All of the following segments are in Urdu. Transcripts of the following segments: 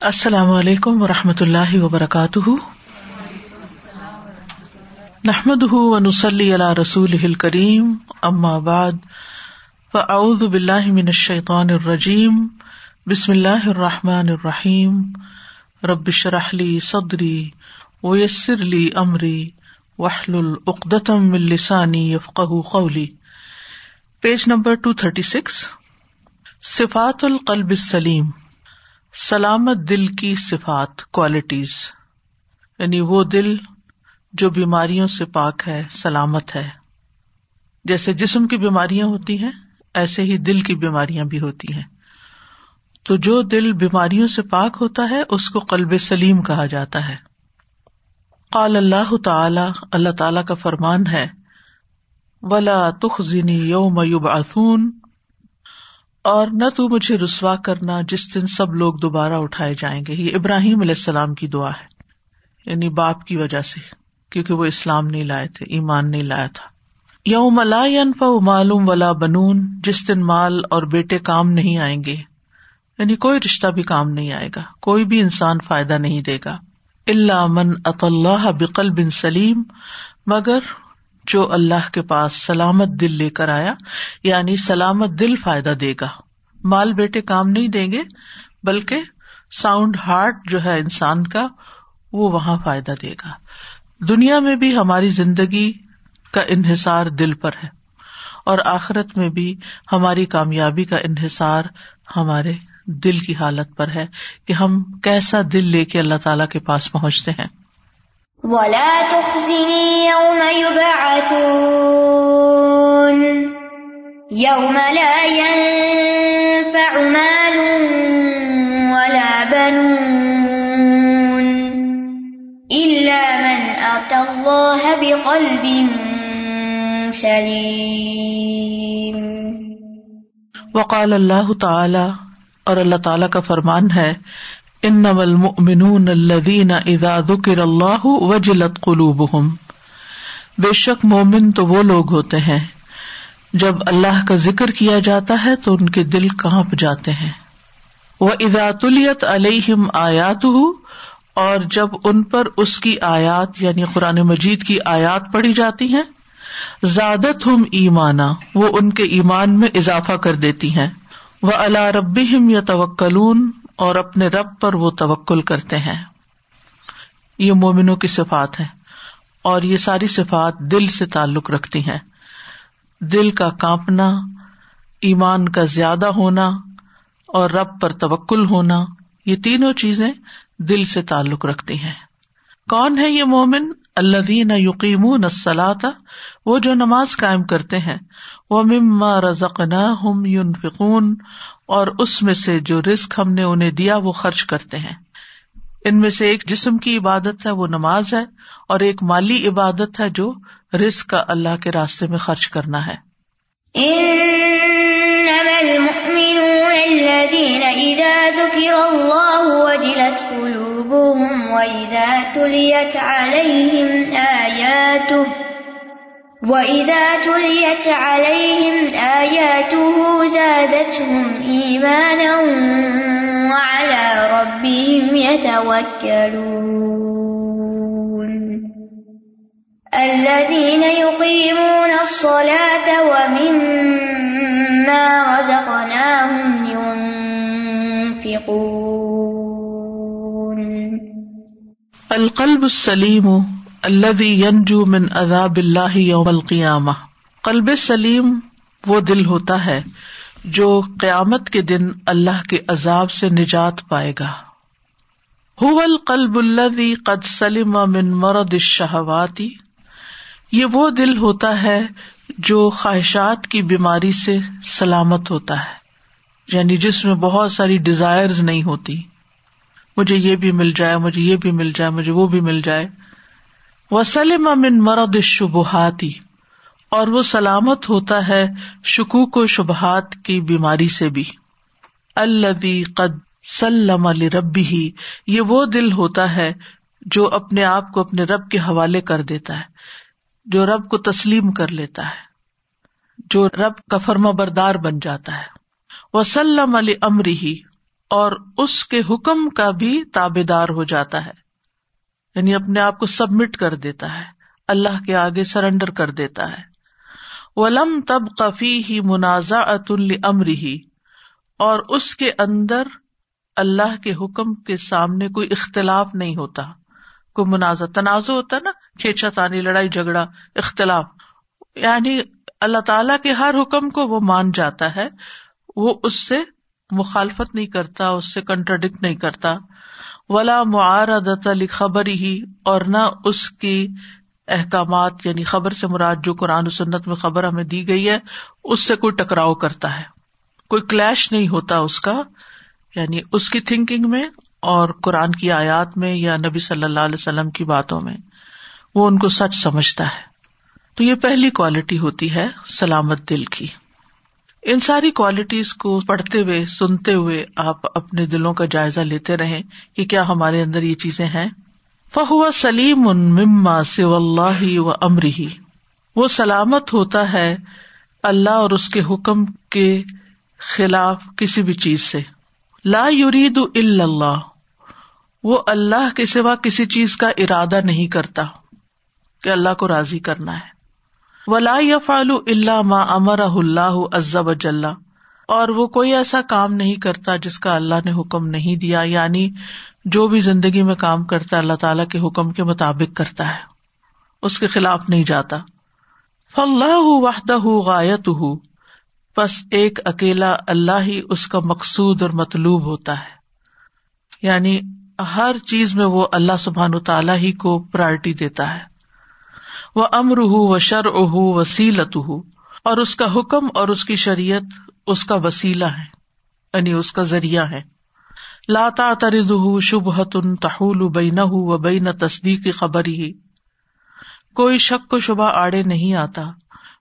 السلام علیکم و رحمۃ اللہ وبرکاتہ۔ نحمد ونسلی علی رسول کریم ام آباد فاعوذ باللہ من الشیطان الرجیم، بسم اللہ الرحمٰن الرحیم۔ ربش رحلی صدری ویسر علی عمری وحل العقدم السانی یفق قولی۔ Page number two thirty six صفات القلب سلیم سلامت دل کی صفات کوالٹیز یعنی وہ دل جو بیماریوں سے پاک ہے، سلامت ہے۔ جیسے جسم کی بیماریاں ہوتی ہیں، ایسے ہی دل کی بیماریاں بھی ہوتی ہیں۔ تو جو دل بیماریوں سے پاک ہوتا ہے، اس کو قلب سلیم کہا جاتا ہے۔ قال اللہ تعالی اللہ تعالی کا فرمان ہے، ولا تخنی یوم یوبعثون اور نہ تو مجھے رسوا کرنا جس دن سب لوگ دوبارہ اٹھائے جائیں گے، یہ ابراہیم علیہ السلام کی دعا ہے یعنی باپ کی وجہ سے، کیونکہ وہ اسلام نہیں لائے تھے، ایمان نہیں لایا تھا۔ یوم لا ينفع معلوم ولا بنون، جس دن مال اور بیٹے کام نہیں آئیں گے یعنی کوئی رشتہ بھی کام نہیں آئے گا، کوئی بھی انسان فائدہ نہیں دے گا۔ اللہ من اط اللہ بقل بن سلیم، مگر جو اللہ کے پاس سلامت دل لے کر آیا یعنی سلامت دل فائدہ دے گا۔ مال بیٹے کام نہیں دیں گے، بلکہ ساؤنڈ ہارٹ جو ہے انسان کا، وہ وہاں فائدہ دے گا۔ دنیا میں بھی ہماری زندگی کا انحصار دل پر ہے، اور آخرت میں بھی ہماری کامیابی کا انحصار ہمارے دل کی حالت پر ہے کہ ہم کیسا دل لے کے اللہ تعالی کے پاس پہنچتے ہیں۔ ولا تخزني يوم يبعثون. يوم لا ينفع مال ولا بنون. إلا من أتى الله بقلب سليم. وقال اللہ تعالی اور اللہ تعالی کا فرمان ہے ان المؤمنون الذين اذا ذكر اللہ وجلت قلوبهم بے شک مومن تو وہ لوگ ہوتے ہیں، جب اللہ کا ذکر کیا جاتا ہے تو ان کے دل کانپ جاتے ہیں۔ وہ اذا تلیت علیہم آیات اور جب ان پر اس کی آیات یعنی قرآن مجید کی آیات پڑھی جاتی ہیں زیادت ہم ایمانا، وہ ان کے ایمان میں اضافہ کر دیتی ہیں۔ وہ اللہ رب یا توکلون اور اپنے رب پر وہ توکل کرتے ہیں۔ یہ مومنوں کی صفات ہے اور یہ ساری صفات دل سے تعلق رکھتی ہیں۔ دل کا کانپنا، ایمان کا زیادہ ہونا اور رب پر توکل ہونا، یہ تینوں چیزیں دل سے تعلق رکھتی ہیں۔ کون ہے یہ مومن؟ اللہ دین یقین نسلاتا وہ جو نماز قائم کرتے ہیں۔ وہ مما رزق نہ ہم یون فکون اور اس میں سے جو رسک ہم نے انہیں دیا وہ خرچ کرتے ہیں۔ ان میں سے ایک جسم کی عبادت ہے، وہ نماز ہے، اور ایک مالی عبادت ہے جو رسک کا اللہ کے راستے میں خرچ کرنا ہے۔ الذين وإذا تليت عليهم آياته وإذا تليت عليهم آياته زادتهم إيمانا وعلى ربهم يتوكلون الذين يقيمون القلب السلیم الذي ينجو من عذاب اللہ یوم القیامہ۔ قلب سلیم وہ دل ہوتا ہے جو قیامت کے دن اللہ کے عذاب سے نجات پائے گا۔ هو القلب الذي قد سلم من مرض الشهوات یہ وہ دل ہوتا ہے جو خواہشات کی بیماری سے سلامت ہوتا ہے یعنی جس میں بہت ساری ڈیزائر نہیں ہوتی۔ مجھے یہ بھی مل جائے، مجھے یہ بھی مل جائے، مجھے وہ بھی مل جائے۔ وسلم امن مرد شبہاتی اور وہ سلامت ہوتا ہے شکوک و شبہات کی بیماری سے بھی۔ البی قد سلم علی ربی ہی یہ وہ دل ہوتا ہے جو اپنے آپ کو اپنے رب کے حوالے کر دیتا ہے، جو رب کو تسلیم کر لیتا ہے، جو رب کا فرما بردار بن جاتا ہے۔ وسلم علی امری ہی اور اس کے حکم کا بھی تابے دار ہو جاتا ہے۔ یعنی اپنے آپ کو سبمٹ کر دیتا ہے، اللہ کے آگے سرینڈر کر دیتا ہے۔ ولم تب کفی ہی منازع امر ہی اور اس کے اندر اللہ کے حکم کے سامنے کوئی اختلاف نہیں ہوتا۔ کوئی منازع تنازع ہوتا نا کھینچا تانی لڑائی، جھگڑا، اختلاف۔ یعنی اللہ تعالی کے ہر حکم کو وہ مان جاتا ہے، وہ اس سے مخالفت نہیں کرتا، اس سے کنٹرڈکٹ نہیں کرتا۔ ولا معارضت علی خبر ہی اور نہ اس کی احکامات یعنی خبر سے مراد جو قرآن و سنت میں خبر ہمیں دی گئی ہے، اس سے کوئی ٹکراؤ کرتا ہے۔ کوئی کلیش نہیں ہوتا اس کا یعنی اس کی تھنکنگ میں اور قرآن کی آیات میں یا نبی صلی اللہ علیہ وسلم کی باتوں میں۔ وہ ان کو سچ سمجھتا ہے۔ تو یہ پہلی کوالٹی ہوتی ہے سلامت دل کی۔ ان ساری کوالٹیز کو پڑھتے ہوئے، سنتے ہوئے آپ اپنے دلوں کا جائزہ لیتے رہے کہ کیا ہمارے اندر یہ چیزیں ہیں؟ فہو سلیم ان مما سے اللہ و امر ہی وہ سلامت ہوتا ہے اللہ اور اس کے حکم کے خلاف کسی بھی چیز سے۔ لا یرید اللہ۔ وہ اللہ کے سوا کسی چیز کا ارادہ نہیں کرتا کہ اللہ کو راضی کرنا ہے۔ ولا فالو اللہ ما امر اللہ عزب اجلّہ اور وہ کوئی ایسا کام نہیں کرتا جس کا اللہ نے حکم نہیں دیا یعنی جو بھی زندگی میں کام کرتا ہے، اللہ تعالی کے حکم کے مطابق کرتا ہے۔ اس کے خلاف نہیں جاتا۔ فلاح وحدہ غایت ہُ بس ایک اکیلا اللہ ہی اس کا مقصود اور مطلوب ہوتا ہے۔ یعنی ہر چیز میں وہ اللہ سبحان تعالیٰ ہی کو پرائرٹی دیتا ہے۔ وہ امر ہُ و شر اہ وسیلت ہُ اور اس کا حکم اور اس کی شریعت اس کا وسیلہ ہے یعنی اس کا ذریعہ ہے۔ لاتا ترد شبہت ان تحول بین و بین تصدیق کی خبر ہی کوئی شک و شبہ آڑے نہیں آتا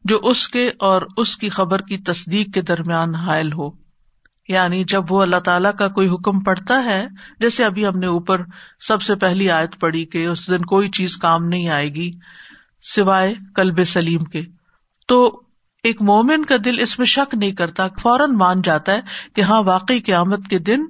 جو اس کے اور اس کی خبر کی تصدیق کے درمیان حائل ہو۔ یعنی جب وہ اللہ تعالیٰ کا کوئی حکم پڑتا ہے، جیسے ابھی ہم نے اوپر سب سے پہلی آیت پڑی کہ اس دن کوئی چیز کام نہیں آئے گی سوائے کلب سلیم کے۔ تو ایک مومن کا دل اس میں شک نہیں کرتا، فوراً مان جاتا ہے کہ ہاں واقعی قیامت کے دن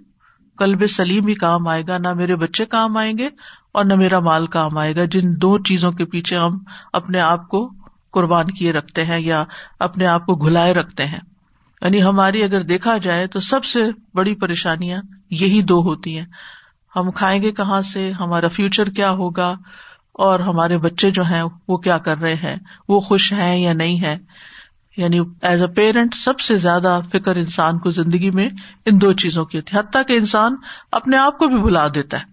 کلب سلیم ہی کام آئے گا، نہ میرے بچے کام آئیں گے اور نہ میرا مال کام آئے گا۔ جن دو چیزوں کے پیچھے ہم اپنے آپ کو قربان کیے رکھتے ہیں یا اپنے آپ کو گلائے رکھتے ہیں۔ یعنی ہماری اگر دیکھا جائے تو سب سے بڑی پریشانیاں یہی دو ہوتی ہیں۔ ہم کھائیں گے کہاں سے؟ ہمارا فیوچر کیا ہوگا؟ اور ہمارے بچے جو ہیں، وہ کیا کر رہے ہیں؟ وہ خوش ہیں یا نہیں ہے یعنی ایز اے پیرنٹ سب سے زیادہ فکر انسان کو زندگی میں ان دو چیزوں کی ہوتی ہے۔ حتیٰ کہ انسان اپنے آپ کو بھی بلا دیتا ہے۔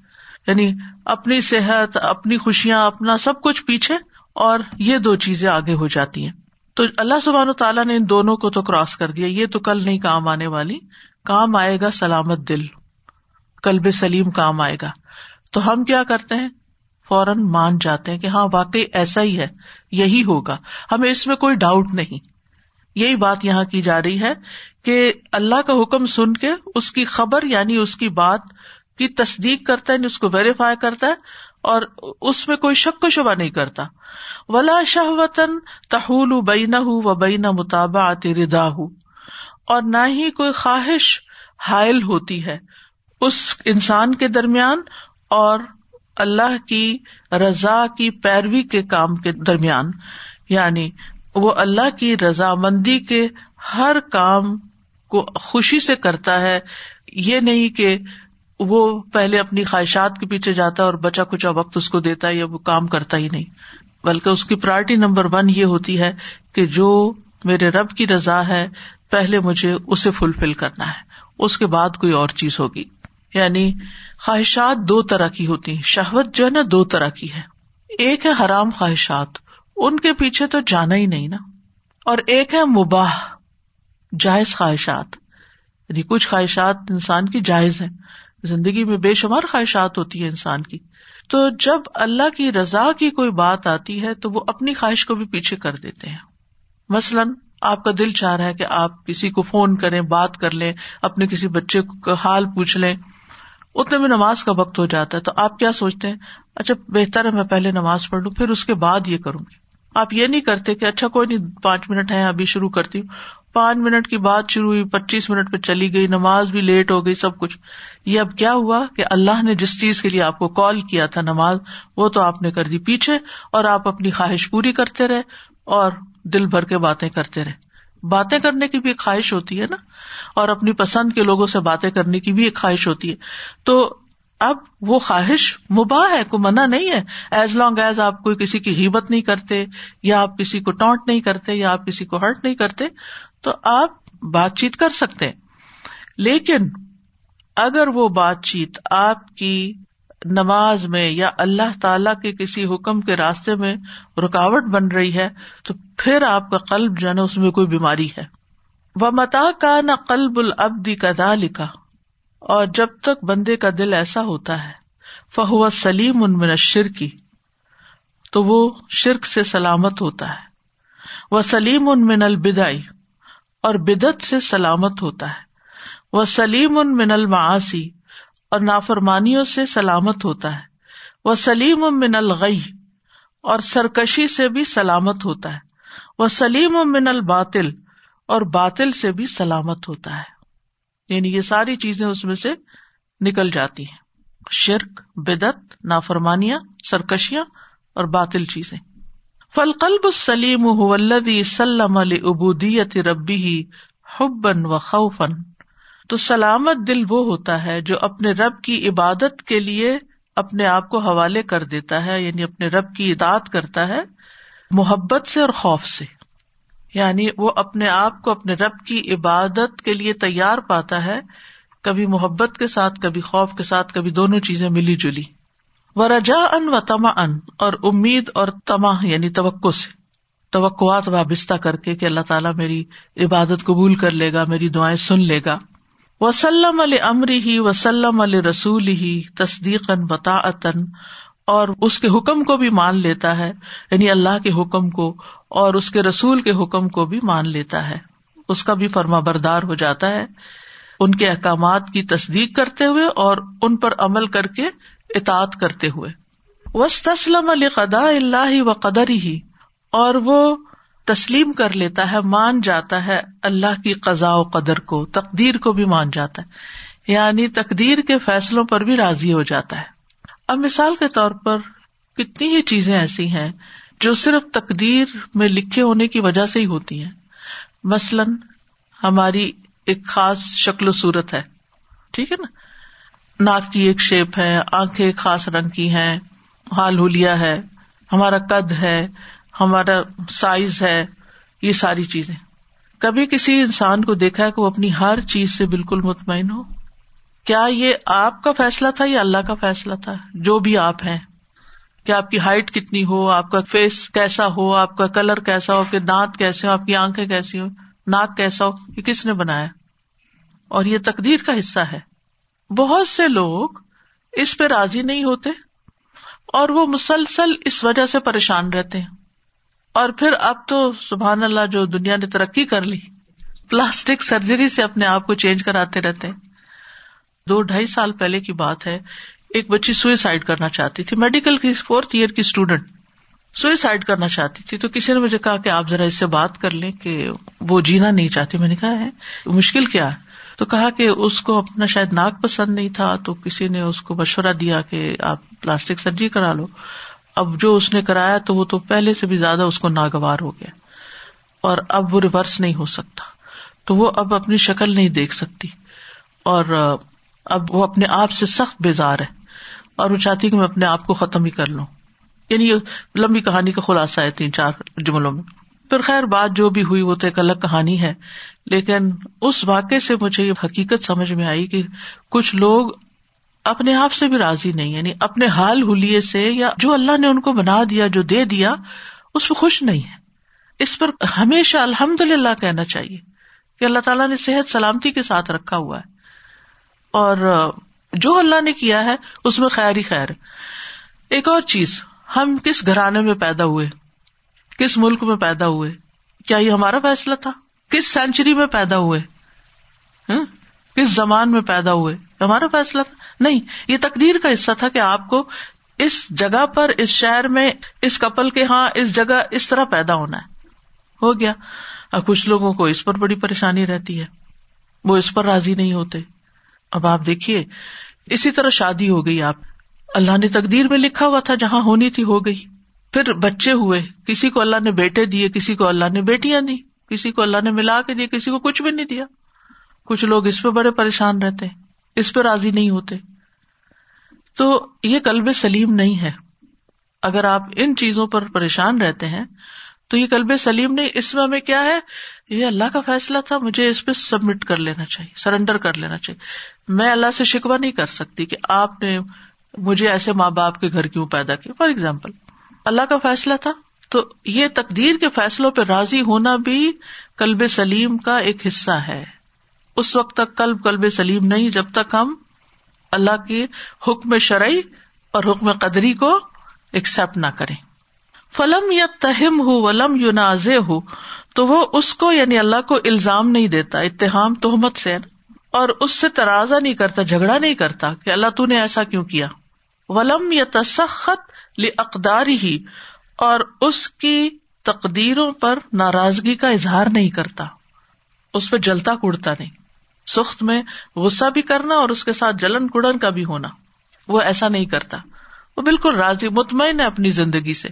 یعنی اپنی صحت، اپنی خوشیاں، اپنا سب کچھ پیچھے اور یہ دو چیزیں آگے ہو جاتی ہیں۔ تو اللہ سبحان و تعالیٰ نے ان دونوں کو تو کراس کر دیا۔ یہ تو کل نہیں کام آنے والی۔ کام آئے گا سلامت دل۔ کلب سلیم کام آئے گا۔ تو ہم کیا کرتے ہیں؟ فوراً مان جاتے ہیں کہ ہاں واقعی ایسا ہی ہے، یہی ہوگا۔ ہمیں اس میں کوئی ڈاؤٹ نہیں۔ یہی بات یہاں کی جا رہی ہے کہ اللہ کا حکم سن کے اس کی خبر یعنی اس کی بات کی تصدیق کرتا ہے یعنی اس کو ویریفائی کرتا ہے، اور اس میں کوئی شک و شبہ نہیں کرتا۔ ولا شاہ وطن تحول بین و بین مطابع ردا ہُ اور نہ ہی کوئی خواہش حائل ہوتی ہے اس انسان کے درمیان اور اللہ کی رضا کی پیروی کے کام کے درمیان یعنی وہ اللہ کی رضامندی کے ہر کام کو خوشی سے کرتا ہے۔ یہ نہیں کہ وہ پہلے اپنی خواہشات کے پیچھے جاتا ہے اور بچا کچا وقت اس کو دیتا ہے یا وہ کام کرتا ہی نہیں۔ بلکہ اس کی پرائرٹی نمبر ون یہ ہوتی ہے کہ جو میرے رب کی رضا ہے، پہلے مجھے اسے فلفل کرنا ہے۔ اس کے بعد کوئی اور چیز ہوگی۔ یعنی خواہشات دو طرح کی ہوتی ہیں۔ شہوت جو ہے نا، دو طرح کی ہے۔ ایک ہے حرام خواہشات، ان کے پیچھے تو جانا ہی نہیں نا۔ اور ایک ہے مباح، جائز خواہشات۔ یعنی کچھ خواہشات انسان کی جائز ہے زندگی میں بے شمار خواہشات ہوتی ہے انسان کی۔ تو جب اللہ کی رضا کی کوئی بات آتی ہے، تو وہ اپنی خواہش کو بھی پیچھے کر دیتے ہیں۔ مثلاً، آپ کا دل چاہ رہا ہے کہ آپ کسی کو فون کریں، بات کر لیں، اپنے کسی بچے کا حال پوچھ لیں۔ اتنے میں نماز کا وقت ہو جاتا ہے تو آپ کیا سوچتے ہیں؟ اچھا بہتر ہے میں پہلے نماز پڑھ لوں، پھر اس کے بعد یہ کروں گی۔ آپ یہ نہیں کرتے کہ اچھا کوئی نہیں، پانچ منٹ ہے ابھی شروع کرتی ہوں۔ پانچ منٹ کی بات شروع ہوئی، پچیس منٹ پہ چلی گئی، نماز بھی لیٹ ہو گئی، سب کچھ۔ یہ اب کیا ہوا کہ اللہ نے جس چیز کے لیے آپ کو کال کیا تھا نماز، وہ تو آپ نے کر دی پیچھے اور آپ اپنی خواہش پوری کرتے رہے اور دل بھر کے باتیں کرتے رہے۔ باتیں کرنے کی بھی ایک خواہش ہوتی ہے نا اور اپنی پسند کے لوگوں سے باتیں کرنے کی بھی ایک خواہش ہوتی ہے تو اب وہ خواہش مباح ہے کو منع نہیں ہے۔ ایز لانگ ایز آپ کوئی کسی کی ہمت نہیں کرتے یا آپ کسی کو ٹونٹ نہیں کرتے یا آپ کسی کو ہرٹ نہیں کرتے، تو آپ بات چیت کر سکتے لیکن اگر وہ بات چیت آپ کی نماز میں یا اللہ تعالی کے کسی حکم کے راستے میں رکاوٹ بن رہی ہے، تو پھر آپ کا قلب جو ہے نا، اس میں کوئی بیماری ہے۔ وہ متا کا نہ قلب العبدی کا لکھا اور جب تک بندے کا دل ایسا ہوتا ہے فہو سلیم ان من شرکی تو وہ شرک سے سلامت ہوتا ہے۔ وہ سلیم ان من البدائی اور بدت سے سلامت ہوتا ہے۔ وہ سلیم ان من المعاسی اور نافرمانیوں سے سلامت ہوتا ہے۔ وہ سلیم من الغی اور سرکشی سے بھی سلامت ہوتا ہے۔ وہ سلیم من الباطل، اور باطل سے بھی سلامت ہوتا ہے۔ یعنی یہ ساری چیزیں اس میں سے نکل جاتی ہیں۔ شرک بدت نافرمانیاں، سرکشیاں اور باطل چیزیں۔ فل قلب سلیم سلم ابودیت ربی حبن و خوفن تو سلامت دل وہ ہوتا ہے جو اپنے رب کی عبادت کے لیے اپنے آپ کو حوالے کر دیتا ہے یعنی اپنے رب کی اطاعت کرتا ہے محبت سے اور خوف سے۔ یعنی وہ اپنے آپ کو اپنے رب کی عبادت کے لیے تیار پاتا ہے۔ کبھی محبت کے ساتھ، کبھی خوف کے ساتھ، کبھی دونوں چیزیں ملی جلی۔ و رجا ان و تما ان اور امید اور تما یعنی توقع سے۔ توقعات وابستہ کر کے کہ اللہ تعالیٰ میری عبادت قبول کر لے گا، میری دعائیں سن لے گا۔ وسلم علیہ امری ہی وسلم علیہ رسول ہی تصدیق بتا تسلیم کر لیتا ہے، مان جاتا ہے، اللہ کی قزا و قدر کو، تقدیر کو بھی مان جاتا ہے۔ یعنی تقدیر کے فیصلوں پر بھی راضی ہو جاتا ہے۔ اب مثال کے طور پر کتنی ہی چیزیں ایسی ہیں جو صرف تقدیر میں لکھے ہونے کی وجہ سے ہی ہوتی ہیں۔ مثلاً ہماری ایک خاص شکل و صورت ہے۔ ٹھیک ہے نا؟ ناک کی ایک شیپ ہے، آنکھیں خاص رنگ کی ہیں، حال ہولیا ہے، ہمارا قد ہے ہمارا سائز ہے، یہ ساری چیزیں۔ کبھی کسی انسان کو دیکھا ہے کہ وہ اپنی ہر چیز سے بالکل مطمئن ہو؟ کیا یہ آپ کا فیصلہ تھا یا اللہ کا فیصلہ تھا؟ جو بھی آپ ہیں۔ کیا آپ کی ہائٹ کتنی ہو؟ آپ کا فیس کیسا ہو؟ آپ کا کلر کیسا ہو؟ کہ دانت کیسے ہو آپ کی آنکھیں کیسی ہو ناک کیسا ہو؟ یہ کس نے بنایا؟ اور یہ تقدیر کا حصہ ہے۔ بہت سے لوگ اس پہ راضی نہیں ہوتے اور وہ مسلسل اس وجہ سے پریشان رہتے ہیں۔ اور پھر اب تو سبحان اللہ جو دنیا نے ترقی کر لی، پلاسٹک سرجری سے اپنے آپ کو چینج کراتے رہتے دو ڈھائی سال پہلے کی بات ہے، ایک بچی سوئسائڈ کرنا چاہتی تھی۔ میڈیکل کی فورتھ ایئر کی اسٹوڈینٹ سوئسائڈ کرنا چاہتی تھی۔ تو کسی نے مجھے کہا کہ آپ ذرا اس سے بات کر لیں کہ وہ جینا نہیں چاہتی۔ میں نے کہا، ہے، مشکل کیا ہے؟ تو کہا کہ اس کو اپنا شاید ناک پسند نہیں تھا، تو کسی نے اس کو مشورہ دیا کہ آپ پلاسٹک سرجری کرا لو۔ اب جو اس نے کرایا تو وہ تو پہلے سے بھی زیادہ اس کو ناگوار ہو گیا اور اب وہ ریورس نہیں ہو سکتا تو وہ اب اپنی شکل نہیں دیکھ سکتی اور اب وہ اپنے آپ سے سخت بیزار ہے اور وہ چاہتی کہ میں اپنے آپ کو ختم ہی کر لوں۔ یعنی لمبی کہانی کا خلاصہ ہے تین چار جملوں میں۔ پھر خیر بات جو بھی ہوئی وہ تو ایک الگ کہانی ہے، لیکن اس واقعے سے مجھے یہ حقیقت سمجھ میں آئی کہ کچھ لوگ اپنے آپ سے بھی راضی نہیں یعنی اپنے حال ہولیے سے یا جو اللہ نے ان کو بنا دیا، جو دے دیا، اس پہ خوش نہیں ہے۔ اس پر ہمیشہ الحمد للہ کہنا چاہیے کہ اللہ تعالیٰ نے صحت سلامتی کے ساتھ رکھا ہوا ہے۔ اور جو اللہ نے کیا ہے، اس میں خیر ہی خیر ایک اور چیز، ہم کس گھرانے میں پیدا ہوئے؟ کس ملک میں پیدا ہوئے؟ کیا یہ ہمارا فیصلہ تھا؟ کس سینچری میں پیدا ہوئے؟ کس زمان میں پیدا ہوئے؟ ہمارا فیصلہ تھا۔ نہیں، یہ تقدیر کا حصہ تھا کہ آپ کو اس جگہ پر، اس شہر میں، اس کپل کے ہاں اس جگہ اس طرح پیدا ہونا ہے۔ ہو گیا۔ اب کچھ لوگوں کو اس پر بڑی پریشانی رہتی ہے۔ وہ اس پر راضی نہیں ہوتے۔ اب آپ دیکھیے، اسی طرح شادی ہو گئی۔ آپ، اللہ نے تقدیر میں لکھا ہوا تھا، جہاں ہونی تھی، ہو گئی۔ پھر بچے ہوئے۔ کسی کو اللہ نے بیٹے دیے، کسی کو اللہ نے بیٹیاں دی کسی کو اللہ نے ملا کے دیے، کسی کو کچھ بھی نہیں دیا۔ کچھ لوگ اس پہ بڑے پریشان رہتے۔ اس پہ راضی نہیں ہوتے۔ تو یہ کلب سلیم نہیں ہے۔ اگر آپ ان چیزوں پر پریشان رہتے ہیں، تو یہ کلب سلیم نہیں، اس میں ہمیں کیا ہے؟ یہ اللہ کا فیصلہ تھا، مجھے اس پہ سبمٹ کر لینا چاہیے سرینڈر کر لینا چاہیے۔ میں اللہ سے شکوا نہیں کر سکتی کہ آپ نے مجھے ایسے ماں باپ کے گھر کیوں پیدا کیا۔ فار ایگزامپل اللہ کا فیصلہ تھا۔ تو یہ تقدیر کے فیصلوں پہ راضی ہونا بھی کلب سلیم کا ایک حصہ ہے۔ اس وقت تک کلب کلب سلیم نہیں، جب تک ہم اللہ کے حکم شرعی اور حکم قدری کو ایکسپٹ نہ کریں۔ فلم یا تہم ہو ولم یو ناز ہو تو وہ اس کو یعنی اللہ کو الزام نہیں دیتا اتحام تہمت سے۔ اور اس سے ترازا نہیں کرتا، جھگڑا نہیں کرتا کہ اللہ تو نے ایسا کیوں کیا۔ ولم یا تسخت اقدار ہی اور اس کی تقدیروں پر ناراضگی کا اظہار نہیں کرتا۔ اس پہ جلتا کڑتا نہیں۔ سخت میں غصہ بھی کرنا اور اس کے ساتھ جلن کڑن کا بھی ہونا، وہ ایسا نہیں کرتا۔ وہ بالکل راضی، مطمئن ہے اپنی زندگی سے۔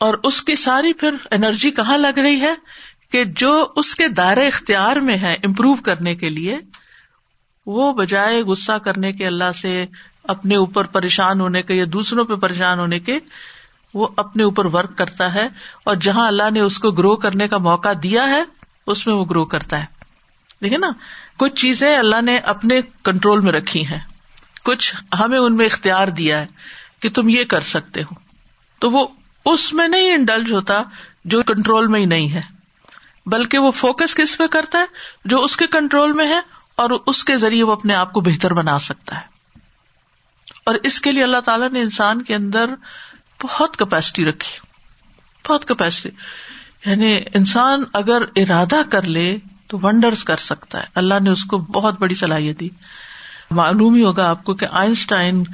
اور اس کی ساری پھر انرجی کہاں لگ رہی ہے؟ کہ جو اس کے دائرے اختیار میں ہے امپروو کرنے کے لیے، وہ بجائے غصہ کرنے کے اللہ سے اپنے اوپر پریشان ہونے کے یا دوسروں پہ پریشان ہونے کے، وہ اپنے اوپر ورک کرتا ہے۔ اور جہاں اللہ نے اس کو گرو کرنے کا موقع دیا ہے، اس میں وہ گرو کرتا ہے۔ دیکھے نا کچھ چیزیں اللہ نے اپنے کنٹرول میں رکھی ہیں۔ کچھ ہمیں ان میں اختیار دیا ہے کہ تم یہ کر سکتے ہو۔ تو وہ اس میں نہیں انڈلج ہوتا جو کنٹرول میں ہی نہیں ہے، بلکہ وہ فوکس کس پہ کرتا ہے؟ جو اس کے کنٹرول میں ہے اور اس کے ذریعے وہ اپنے آپ کو بہتر بنا سکتا ہے۔ اور اس کے لیے اللہ تعالیٰ نے انسان کے اندر بہت کیپیسٹی رکھی۔ بہت کیپیسٹی یعنی انسان اگر ارادہ کر لے تو ونڈرس کر سکتا ہے۔ اللہ نے اس کو بہت بڑی صلاحیت دی۔ معلوم ہی ہوگا آپ کو کہ آئنسٹائن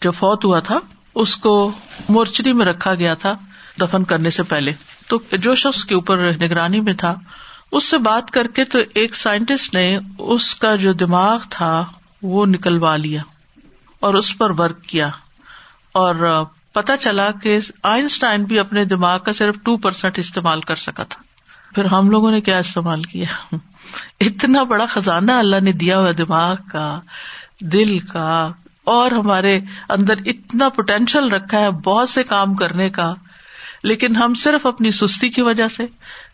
جو فوت ہوا تھا، اس کو مورچری میں رکھا گیا تھا دفن کرنے سے پہلے۔ تو جو شخص کے اوپر نگرانی میں تھا، اس سے بات کر کے تو ایک سائنٹسٹ نے اس کا جو دماغ تھا، وہ نکلوا لیا اور اس پر ورک کیا۔ اور پتا چلا کہ آئنسٹائن بھی اپنے دماغ کا صرف ٹو پرسینٹ استعمال کر سکا تھا۔ پھر ہم لوگوں نے کیا استعمال کیا؟ اتنا بڑا خزانہ اللہ نے دیا ہوا دماغ کا، دل کا، اور ہمارے اندر اتنا پوٹینشیل رکھا ہے بہت سے کام کرنے کا۔ لیکن ہم صرف اپنی سستی کی وجہ سے،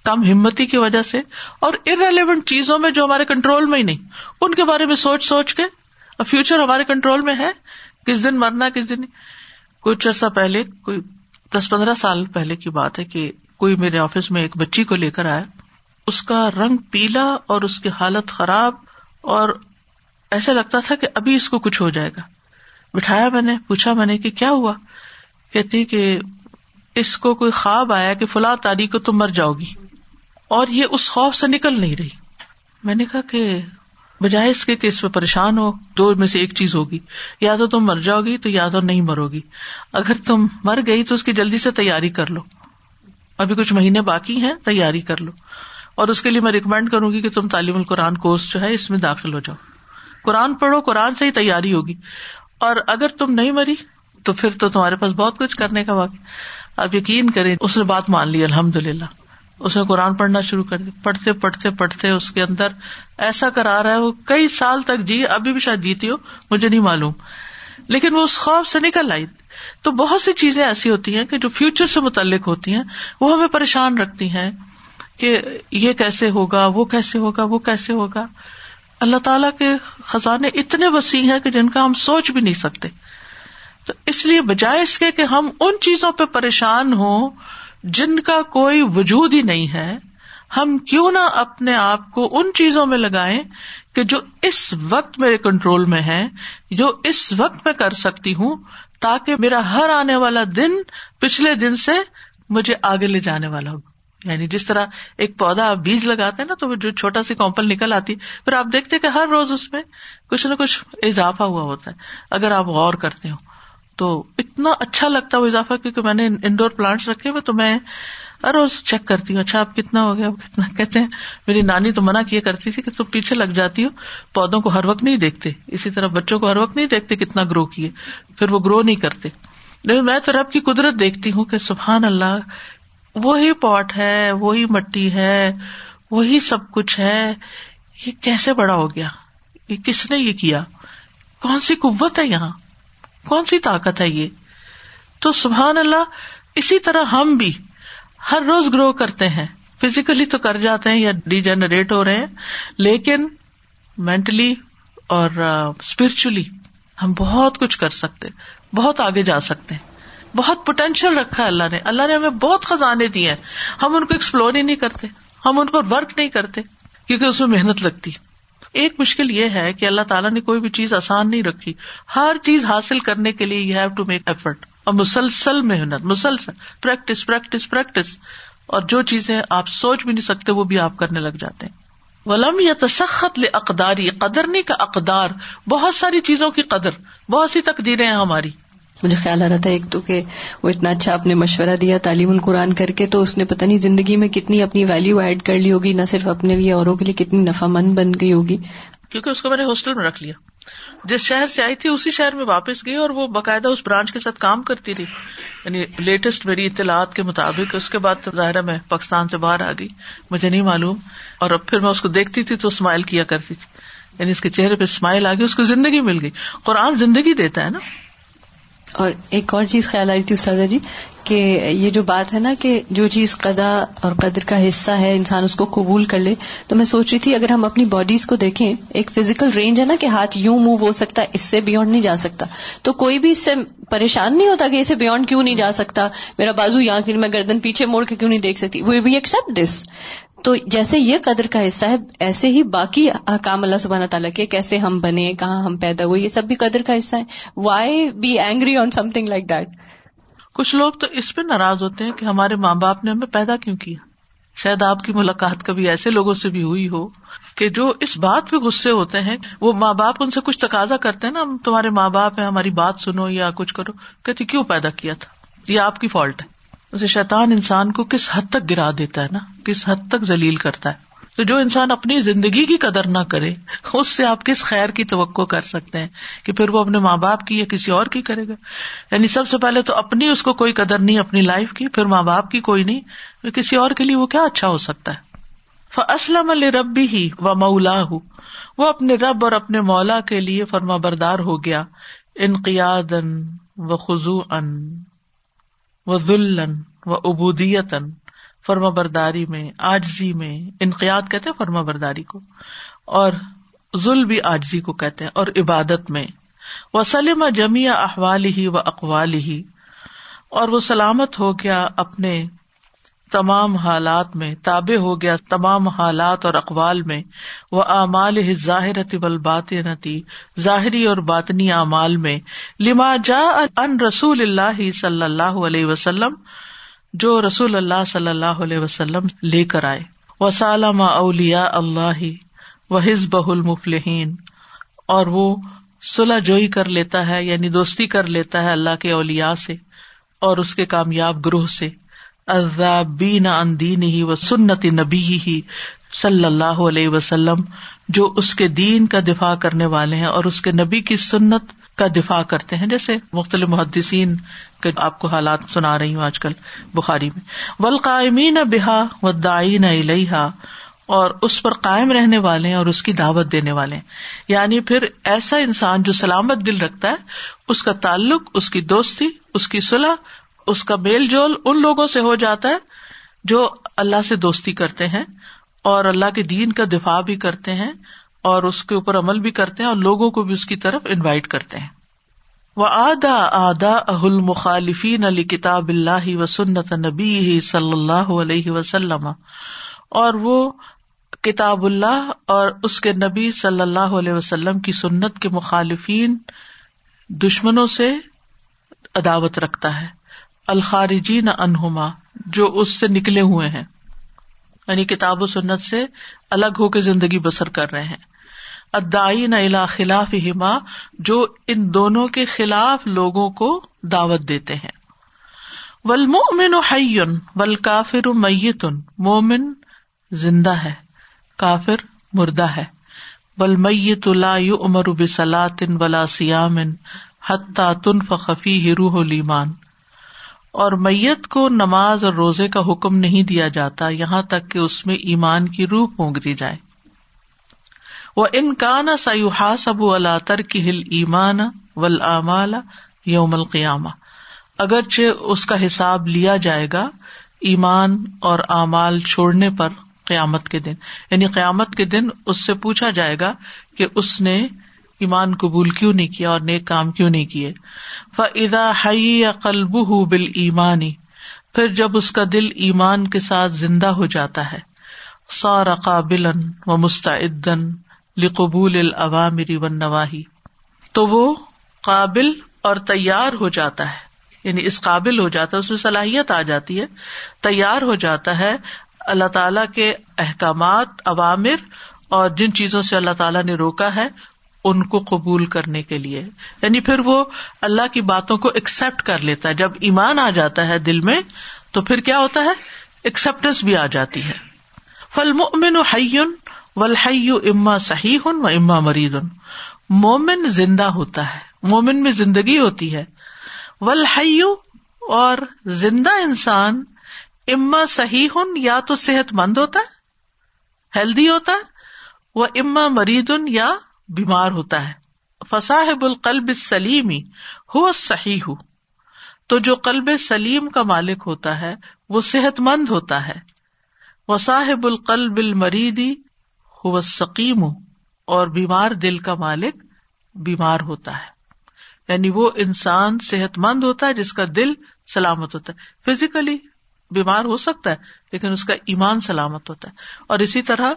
کم ہمتی کی وجہ سے، اور ارریلیونٹ چیزوں میں جو ہمارے کنٹرول میں ہی نہیں۔ ان کے بارے میں سوچ سوچ کے فیوچر ہمارے کنٹرول میں ہے۔ کس دن مرنا، کس دن کچھ عرصہ پہلے، کوئی دس پندرہ سال پہلے کی بات ہے کہ کوئی میرے آفس میں ایک بچی کو لے کر آیا، اس کا رنگ پیلا اور اس کی حالت خراب، اور ایسا لگتا تھا کہ ابھی اس کو کچھ ہو جائے گا۔ بٹھایا میں نے، پوچھا میں نے کہ کیا ہوا؟ کہتی کہ اس کو کوئی خواب آیا کہ فلاں تاریخ کو تم مر جاؤ گی۔ اور یہ اس خوف سے نکل نہیں رہی۔ میں نے کہا کہ بجائے اس کے کہ اس پہ پریشان ہو، دو میں سے ایک چیز ہوگی۔ یا تو تم مر جاؤ گی تو یا تو نہیں مرو گی۔ اگر تم مر گئی تو اس کی جلدی سے تیاری کر لو۔ ابھی کچھ مہینے باقی ہیں، تیاری کر لو۔ اور اس کے لیے میں ریکمینڈ کروں گی کہ تم تعلیم القرآن کورس جو ہے، اس میں داخل ہو جاؤ۔ قرآن پڑھو، قرآن سے ہی تیاری ہوگی۔ اور اگر تم نہیں مری، تو پھر تو تمہارے پاس بہت کچھ کرنے کا واقع آپ یقین کریں، اس نے بات مان لی الحمد للہ اس نے قرآن پڑھنا شروع کر دیا۔ پڑھتے پڑھتے پڑھتے اس کے اندر ایسا کرا رہا ہے وہ کئی سال تک جی ابھی بھی شاید جیتی ہو، مجھے نہیں معلوم۔ لیکن وہ اس خوف سے نکل آئی۔ تو بہت سی چیزیں ایسی ہوتی ہیں کہ جو فیوچر سے متعلق ہوتی ہیں، وہ ہمیں پریشان رکھتی ہیں کہ یہ کیسے ہوگا، وہ کیسے ہوگا، وہ کیسے ہوگا۔ اللہ تعالیٰ کے خزانے اتنے وسیع ہیں کہ جن کا ہم سوچ بھی نہیں سکتے۔ تو اس لیے بجائے اس کے کہ ہم ان چیزوں پہ پریشان ہوں جن کا کوئی وجود ہی نہیں ہے، ہم کیوں نہ اپنے آپ کو ان چیزوں میں لگائیں کہ جو اس وقت میرے کنٹرول میں ہے جو اس وقت میں کر سکتی ہوں تاکہ میرا ہر آنے والا دن پچھلے دن سے مجھے آگے لے جانے والا ہو۔ یعنی جس طرح ایک پودا آپ بیج لگاتے ہیں نا تو جو چھوٹا سی کمپل نکل آتی، پھر آپ دیکھتے کہ ہر روز اس میں کچھ نہ کچھ اضافہ ہوا ہوتا ہے۔ اگر آپ غور کرتے ہو تو اتنا اچھا لگتا وہ اضافہ، کیونکہ میں نے انڈور پلانٹس رکھے ہوئے، تو میں ہر روز چیک کرتی ہوں اچھا اب کتنا ہو گیا کتنا؟ کہتے ہیں، میری نانی تو منع کیا کرتی تھی کہ تم پیچھے لگ جاتی ہو، پودوں کو ہر وقت نہیں دیکھتے۔ اسی طرح بچوں کو ہر وقت نہیں دیکھتے کتنا گرو کیے، پھر وہ گرو نہیں کرتے۔ لیکن میں تو رب کی قدرت دیکھتی ہوں کہ سبحان اللہ، وہی پاٹ ہے، وہی مٹی ہے، وہی سب کچھ ہے۔ یہ کیسے بڑا ہو گیا؟ یہ کس نے یہ کیا؟ کون سی قوت ہے یہاں؟ کون سی طاقت ہے یہ؟ تو سبحان اللہ، اسی طرح ہم بھی ہر روز گرو کرتے ہیں۔ فزیکلی تو کر جاتے ہیں یا ڈی جنریٹ ہو رہے ہیں، لیکن مینٹلی اور اسپرچلی ہم بہت کچھ کر سکتے بہت آگے جا سکتے ہیں۔ بہت پوٹینشیل رکھا ہے اللہ نے۔ اللہ نے ہمیں بہت خزانے دیے ہیں۔ ہم ان کو ایکسپلور ہی نہیں کرتے، ہم ان پر ورک نہیں کرتے، کیونکہ اس میں محنت لگتی۔ ایک مشکل یہ ہے کہ اللہ تعالیٰ نے کوئی بھی چیز آسان نہیں رکھی۔ ہر چیز حاصل کرنے کے لیے you have to make effort اور مسلسل محنت مسلسل پریکٹس پریکٹس پریکٹس اور جو چیزیں آپ سوچ بھی نہیں سکتے وہ بھی آپ کرنے لگ جاتے ہیں۔ ولم یا تسخت اقداری قدرنی کا اقدار بہت ساری چیزوں کی قدر بہت سی تقدیریں ہیں ہماری۔ مجھے خیال آ رہا تھا ایک تو کہ وہ اتنا اچھا آپ نے مشورہ دیا تعلیم القرآن کر کے تو اس نے پتہ نہیں زندگی میں کتنی اپنی ویلو ایڈ کر لی ہوگی نہ صرف اپنے لیے اوروں کے لیے کتنی نفع مند بن گئی ہوگی۔ کیونکہ اس کو میں نے ہاسٹل میں رکھ لیا۔ جس شہر سے آئی تھی، اسی شہر میں واپس گئی اور وہ باقاعدہ اس برانچ کے ساتھ کام کرتی رہی۔ یعنی لیٹسٹ میری اطلاعات کے مطابق اس کے بعد ظاہر میں پاکستان سے باہر آ گئی۔ مجھے نہیں معلوم۔ اور اب پھر میں اس کو دیکھتی تھی تو اسمائل کیا کرتی تھی۔ یعنی اس کے چہرے پہ اسمائل آ گئی، اس کو زندگی مل گئی۔ قرآن زندگی دیتا ہے نا۔ اور ایک اور چیز خیال آئی تھی استاذہ جی کہ یہ جو بات ہے نا کہ جو چیز قدا اور قدر کا حصہ ہے، انسان اس کو قبول کر لے، تو میں سوچ رہی تھی اگر ہم اپنی باڈیز کو دیکھیں، ایک فزیکل رینج ہے نا کہ ہاتھ یوں موو ہو سکتا ہے اس سے بیونڈ نہیں جا سکتا۔ تو کوئی بھی اس سے پریشان نہیں ہوتا کہ اسے بیونڈ کیوں نہیں جا سکتا؟ میرا بازو یہاں کی میں گردن پیچھے موڑ کے کیوں نہیں دیکھ سکتی؟ وی ایکسپٹ دس تو جیسے یہ قدر کا حصہ ہے، ایسے ہی باقی احکام اللہ سبحانہ تعالیٰ کے، کیسے ہم بنے، کہاں ہم پیدا ہوئے، یہ سب بھی قدر کا حصہ ہے۔ Why be angry on something like that کچھ لوگ تو اس پہ ناراض ہوتے ہیں کہ ہمارے ماں باپ نے ہمیں پیدا کیوں کیا؟ شاید آپ کی ملاقات کبھی ایسے لوگوں سے بھی ہوئی ہو کہ جو اس بات پہ غصے ہوتے ہیں، وہ ماں باپ ان سے کچھ تقاضا کرتے ہیں نا تمہارے ماں باپ ہیں، ہماری بات سنو یا کچھ کرو کہتی کیوں پیدا کیا تھا؟ یہ آپ کی فالٹ ہے۔ اسے شیطان انسان کو کس حد تک گرا دیتا ہے نا؟ کس حد تک ذلیل کرتا ہے؟ تو جو انسان اپنی زندگی کی قدر نہ کرے، اس سے آپ کس خیر کی توقع کر سکتے ہیں کہ پھر وہ اپنے ماں باپ کی یا کسی اور کی کرے گا؟ یعنی سب سے پہلے تو اپنی اس کو کوئی قدر نہیں، اپنی لائف کی، پھر ماں باپ کی کوئی نہیں کسی اور کے لیے وہ کیا اچھا ہو سکتا ہے؟ اسلم ربی ہی و مولا ہوں وہ اپنے رب اور اپنے مولا کے لیے فرما بردار ہو گیا۔ انقیاد و خزو ان و ذلن و ابودیتن فرما برداری میں آجزی میں انقیات کہتے ہیں فرما برداری کو، اور ذل بھی آجزی کو کہتے ہیں، اور عبادت میں۔ وہ سلم جمیا احوال ہی و اقوال ہی اور وہ سلامت ہو گیا اپنے تمام حالات میں تابع ہو گیا تمام حالات اور اقوال میں وہ اعمال ظاہر بات ظاہری اور باطنی اعمال میں، لما جا ان رسول اللہ صلی اللہ علیہ وسلم، جو رسول اللہ صلی اللہ علیہ وسلم لے کر آئے۔ و سالم اولیا اللہ و حزب المفلحین اور وہ صلاح جوئی کر لیتا ہے یعنی دوستی کر لیتا ہے اللہ کے اولیا سے اور اس کے کامیاب گروہ سے۔ اذابین ان دین ہی و سنت نبی ہی صلی اللہ علیہ وسلم، جو اس کے دین کا دفاع کرنے والے ہیں اور اس کے نبی کی سنت کا دفاع کرتے ہیں۔ جیسے مختلف محدثین کے آپ کو حالات سنا رہی ہوں آج کل بخاری میں۔ ولقائمین بحا و دائین الحا اور اس پر قائم رہنے والے ہیں اور اس کی دعوت دینے والے ہیں۔ یعنی پھر ایسا انسان جو سلامت دل رکھتا ہے، اس کا تعلق، اس کی دوستی، اس کی صلاح اس کا میل جول ان لوگوں سے ہو جاتا ہے جو اللہ سے دوستی کرتے ہیں اور اللہ کے دین کا دفاع بھی کرتے ہیں اور اس کے اوپر عمل بھی کرتے ہیں اور لوگوں کو بھی اس کی طرف انوائٹ کرتے ہیں۔ وہ آدا آدا اہل مخالفین علی کتاب اللہ و سنت نبی صلی اللہ علیہ وسلم۔ اور وہ کتاب اللہ اور اس کے نبی صلی اللہ علیہ وسلم کی سنت کے مخالفین دشمنوں سے عداوت رکھتا ہے۔ الخارجی نہ انہما جو اس سے نکلے ہوئے ہیں۔ یعنی کتاب و سنت سے الگ ہو کے زندگی بسر کر رہے ہیں۔ ادائی نہ خلاف ہما جو ان دونوں کے خلاف لوگوں کو دعوت دیتے ہیں۔ ولمن حیون ول کافر میتن مومن زندہ ہے، کافر مردہ ہے۔ ول میت لا امر بسلاطن ولا سیام حتیٰ تنف خفی روح لیمان اور میت کو نماز اور روزے کا حکم نہیں دیا جاتا، یہاں تک کہ اس میں ایمان کی روح پونک دی جائے۔ وہ انکان سیوحا سب اللہ تر کی ہل ایمان ول امال یوم القیامہ۔ اگرچہ اس کا حساب لیا جائے گا ایمان اور اعمال چھوڑنے پر قیامت کے دن۔ یعنی قیامت کے دن اس سے پوچھا جائے گا کہ اس نے ایمان قبول کیوں نہیں کیا اور نیک کام کیوں نہیں کیے؟ فدا ہئی یا قلب بال ایمانی پھر جب اس کا دل ایمان کے ساتھ زندہ ہو جاتا ہے سار قابل و مستعدن لقبول العوامری و نواحی تو وہ قابل اور تیار ہو جاتا ہے یعنی اس قابل ہو جاتا ہے، اس میں صلاحیت آ جاتی ہے، تیار ہو جاتا ہے اللہ تعالی کے احکامات عوامر اور جن چیزوں سے اللہ تعالیٰ نے روکا ہے ان کو قبول کرنے کے لیے۔ یعنی پھر وہ اللہ کی باتوں کو ایکسپٹ کر لیتا ہے۔ جب ایمان آ جاتا ہے دل میں، تو پھر کیا ہوتا ہے؟ ایکسپٹینس بھی آ جاتی ہے۔ فل مومن حیون ولحی اما صحیح ہن و اما مرید ان مومن زندہ ہوتا ہے۔ مومن میں زندگی ہوتی ہے۔ ولحیو اور زندہ انسان اما صحیح ہن یا تو صحت مند ہوتا ہے ہیلدی ہوتا ہے وہ اما مریدن یا بیمار ہوتا ہے۔ فصاحب القلب سلیمی ہو صحیح ہو تو جو قلب سلیم کا مالک ہوتا ہے، وہ صحت مند ہوتا ہے۔ وہ صاحب القلب المریدی ہو سکیم اور بیمار دل کا مالک بیمار ہوتا ہے۔ یعنی وہ انسان صحت مند ہوتا ہے، جس کا دل سلامت ہوتا ہے۔ فزیکلی بیمار ہو سکتا ہے، لیکن اس کا ایمان سلامت ہوتا ہے۔ اور اسی طرح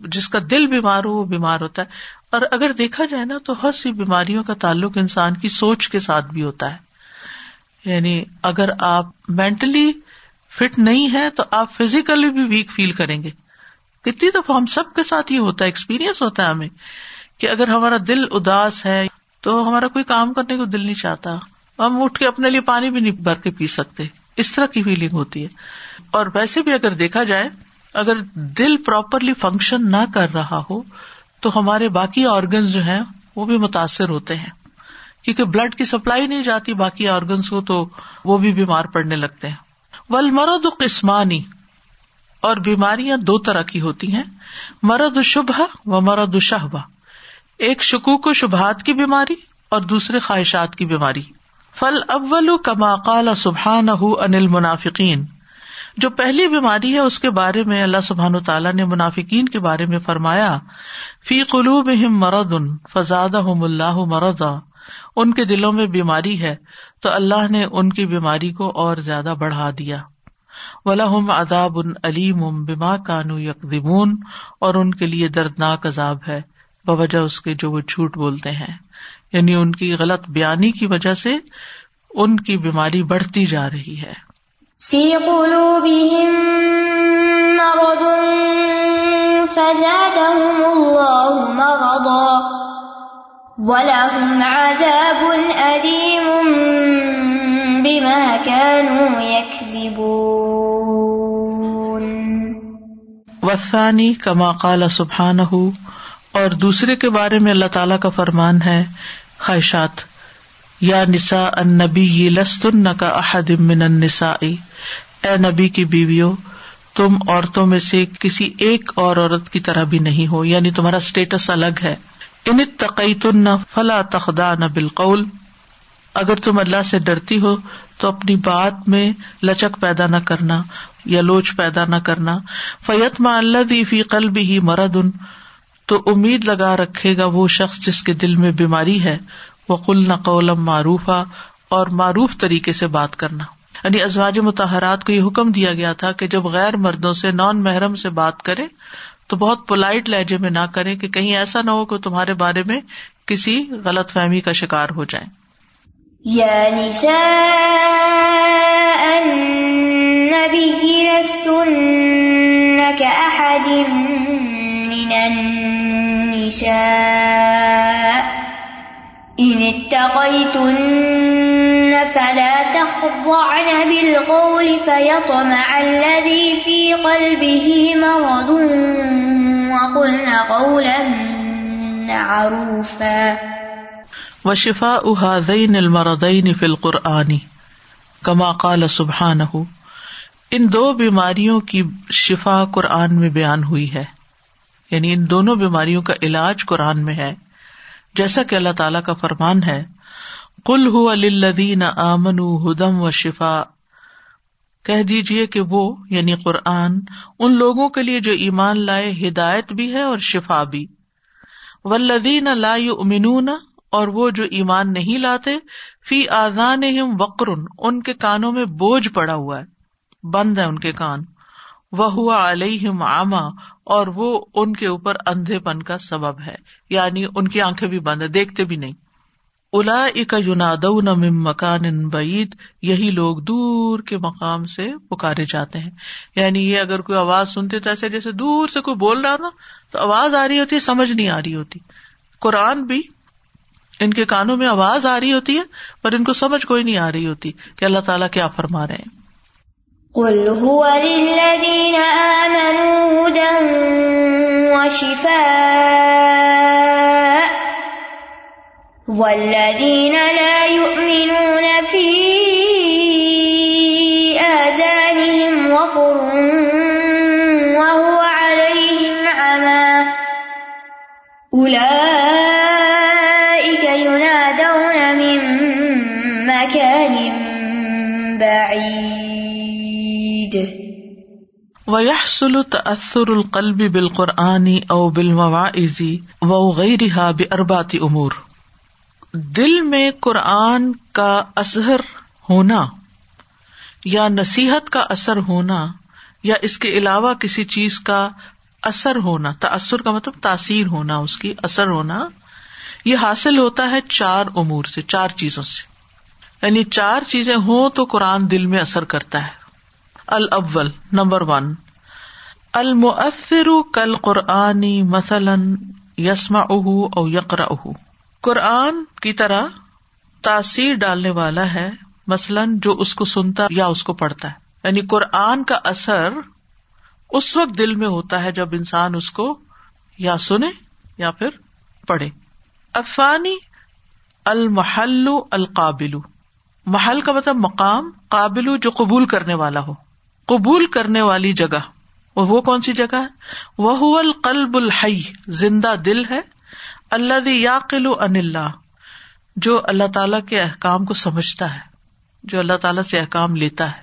جس کا دل بیمار ہو، وہ بیمار ہوتا ہے۔ اور اگر دیکھا جائے نا تو ہر سی بیماریوں کا تعلق انسان کی سوچ کے ساتھ بھی ہوتا ہے۔ یعنی اگر آپ مینٹلی فٹ نہیں ہے تو آپ فزیکلی بھی ویک فیل کریں گے۔ کتنی دفعہ ہم سب کے ساتھ یہ ہوتا ہے ایکسپیرئنس ہوتا ہے ہمیں کہ اگر ہمارا دل اداس ہے تو ہمارا کوئی کام کرنے کو دل نہیں چاہتا۔ ہم اٹھ کے اپنے لیے پانی بھی نہیں بھر کے پی سکتے۔ اس طرح کی فیلنگ ہوتی ہے۔ اور ویسے بھی اگر دیکھا جائے، اگر دل پراپرلی فنکشن نہ کر رہا ہو تو ہمارے باقی آرگنس جو ہیں وہ بھی متاثر ہوتے ہیں۔ کیونکہ بلڈ کی سپلائی نہیں جاتی باقی آرگنس کو تو وہ بھی بیمار پڑنے لگتے ہیں۔ ول مرد قسمانی اور بیماریاں دو طرح کی ہوتی ہیں۔ مرد شبہ و مرد شہبہ ایک شکوک و شبہات کی بیماری اور دوسرے خواہشات کی بیماری۔ فل اول کما قال سبحان انل منافقین جو پہلی بیماری ہے، اس کے بارے میں اللہ سبحان تعالیٰ نے منافقین کے بارے میں فرمایا، فی قلوب مرد ان فزاد اللہ مردا ان کے دلوں میں بیماری ہے، تو اللہ نے ان کی بیماری کو اور زیادہ بڑھا دیا۔ ولاحم عذاب ان علیم ام بما کانو یکمون اور ان کے لیے دردناک عذاب ہے، بوجہ اس کے جو وہ جھوٹ بولتے ہیں۔ یعنی ان کی غلط بیانی کی وجہ سے ان کی بیماری بڑھتی جا رہی ہے۔ في قلوبهم مرض فزادهم الله مرضا ولهم عذاب أليم بما كانوا يكذبون وثانی کما قال سبحانہ اور دوسرے کے بارے میں اللہ تعالیٰ کا فرمان ہے خواہشات۔ یا نسا ان نبی لستن کا احد من النساء۔ اے نبی کی بیویوں، تم عورتوں میں سے کسی ایک اور عورت کی طرح بھی نہیں ہو یعنی تمہارا اسٹیٹس الگ ہے۔ ان تقی تن فلا تخدا نہ بالقول۔ اگر تم اللہ سے ڈرتی ہو، تو اپنی بات میں لچک پیدا نہ کرنا یا لوچ پیدا نہ کرنا۔ فیت ما اللہ دی فی قلب ہی مرد ان تو امید لگا رکھے گا وہ شخص جس کے دل میں بیماری ہے۔ وہ قل نہ قولم معروف اور معروف طریقے سے بات کرنا۔ یعنی ازواج متحرات کو یہ حکم دیا گیا تھا کہ جب غیر مردوں سے نان محرم سے بات کرے تو بہت پولائٹ لہجے میں نہ کرے کہ کہیں ایسا نہ ہو کہ تمہارے بارے میں کسی غلط فہمی کا شکار ہو جائے فلا تخضعن بالقول فيطمع الذي في قلبه مرض وقلن قولا معروفا. و شفا احادین المردین فی القرآنی کما قال سبحان ان دو بیماریوں کی شفا قرآن میں بیان ہوئی ہے. یعنی ان دونوں بیماریوں کا علاج قرآن میں ہے. جیسا کہ اللہ تعالیٰ کا فرمان ہے کل ہو الدین آمن ہدم و شفا، کہہ دیجیے کہ وہ یعنی قرآن، ان لوگوں کے لیے جو ایمان لائے ہدایت بھی ہے اور شفا بھی۔ ولدین لا امنون اور وہ جو ایمان نہیں لاتے، فی آزان وقر، ان کے کانوں میں بوجھ پڑا ہوا ہے، بند ہے ان کے کان۔ وہ ہوا علیہم آما اور وہ ان کے اوپر اندھے پن کا سبب ہے۔ یعنی ان کی آنکھیں بھی بند ہے دیکھتے بھی نہیں۔ الا اکا یوناد مکان بعید یہی لوگ دور کے مقام سے پکارے جاتے ہیں۔ یعنی یہ اگر کوئی آواز سنتے تو ایسے جیسے دور سے کوئی بول رہا نا، تو آواز آ رہی ہوتی ہے، سمجھ نہیں آ رہی ہوتی۔ قرآن بھی ان کے کانوں میں آواز آ رہی ہوتی ہے، پر ان کو سمجھ کوئی نہیں آ رہی ہوتی کہ اللہ تعالیٰ کیا فرما رہے ہیں۔ قل هو للذين آمنوا هدى وشفاء والذين لا يؤمنون في آذانهم وقر وهو عليهم عمى أولئك ويحصل تأثر القلب بالقرآن أو بالمواعظ وغيرها بأربعة أمور۔ دل میں قرآن کا اثر ہونا یا نصیحت کا اثر ہونا یا اس کے علاوہ کسی چیز کا اثر ہونا، تأثر کا مطلب تاثیر ہونا، اس کی اثر ہونا، یہ حاصل ہوتا ہے چار امور سے، چار چیزوں سے۔ یعنی چار چیزیں ہوں تو قرآن دل میں اثر کرتا ہے۔ الاول نمبر ون. المؤثر کل قرآنی مثلاً یسما اہ او یقرا اہ قرآن کی طرح تاثیر ڈالنے والا ہے، مثلاً جو اس کو سنتا یا اس کو پڑھتا ہے. یعنی قرآن کا اثر اس وقت دل میں ہوتا ہے جب انسان اس کو یا سنے یا پھر پڑھے. افانی المحل القابل. محل کا مطلب مقام، قابل جو قبول کرنے والا ہو. قبول کرنے والی جگہ۔ وہ کون سی جگہ ہے؟ وہ القلب الحی زندہ دل ہے۔ اللہ یاقل ان اللہ جو اللہ تعالی کے احکام کو سمجھتا ہے۔ جو اللہ تعالی سے احکام لیتا ہے۔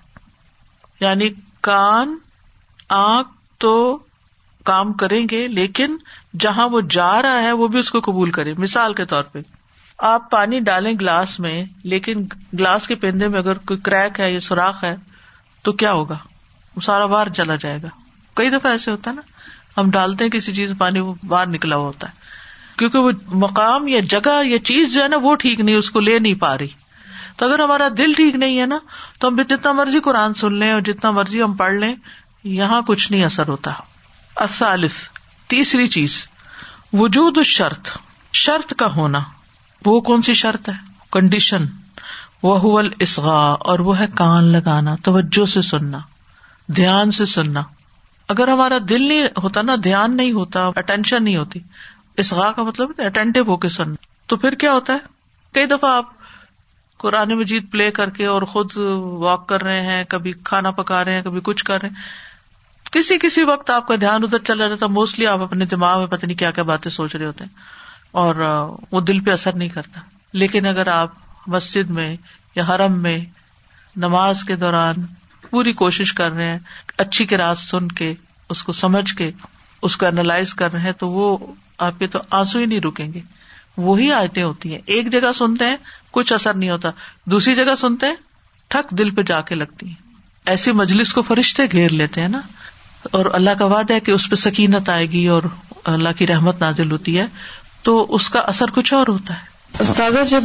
یعنی کان، آنکھ تو کام کریں گے، لیکن جہاں وہ جا رہا ہے، وہ بھی اس کو قبول کرے۔ مثال کے طور پہ، آپ پانی ڈالیں گلاس میں، لیکن گلاس کے پیندے میں اگر کوئی کریک ہے یا سوراخ ہے، تو کیا ہوگا؟ سارا باہر چلا جائے گا۔ کئی دفعہ ایسے ہوتا ہے نا، ہم ڈالتے ہیں کسی چیز، پانی وہ باہر نکلا ہوا ہوتا ہے۔ کیونکہ وہ مقام یا جگہ یا چیز جو ہے نا، وہ ٹھیک نہیں، اس کو لے نہیں پا رہی۔ تو اگر ہمارا دل ٹھیک نہیں ہے نا، تو ہم جتنا مرضی قرآن سن لیں اور جتنا مرضی ہم پڑھ لیں، یہاں کچھ نہیں اثر ہوتا۔ اصالف تیسری چیز، وجود شرط شرط کا ہونا۔ وہ کون سی شرط ہے؟ کنڈیشن وہ اسغا اور وہ ہے کان لگانا، توجہ سے سننا۔ دھیان سے سننا۔ اگر ہمارا دل نہیں ہوتا نا، دھیان نہیں ہوتا اٹینشن نہیں ہوتی اسغا کا مطلب اٹینٹو ہو کے سننا۔ تو پھر کیا ہوتا ہے؟ کئی دفعہ آپ قرآن مجید پلے کر کے اور خود واک کر رہے ہیں، کبھی کھانا پکا رہے ہیں، کبھی کچھ کر رہے ہیں۔ کسی کسی وقت آپ کا دھیان ادھر چلا رہتا موسٹلی آپ اپنے دماغ میں پتہ نہیں کیا کیا باتیں سوچ رہے ہوتے ہیں۔ اور وہ دل پہ اثر نہیں کرتا۔ لیکن اگر آپ مسجد میں یا حرم میں نماز کے دوران پوری کوشش کر رہے ہیں، اچھی کی رات سن کے، اس کو سمجھ کے، اس کو اینالائز کر رہے ہیں، تو وہ آپ کے تو آنسو ہی نہیں رکیں گے۔ وہی آیتیں ہوتی ہیں۔ ایک جگہ سنتے ہیں، کچھ اثر نہیں ہوتا۔ دوسری جگہ سنتے ہیں، ٹھک دل پہ جا کے لگتی ہیں۔ ایسی مجلس کو فرشتے گھیر لیتے ہیں نا۔ اور اللہ کا وعدہ ہے کہ اس پہ سکینت آئے گی اور اللہ کی رحمت نازل ہوتی ہے، تو اس کا اثر کچھ اور ہوتا ہے۔ استاذہ، جب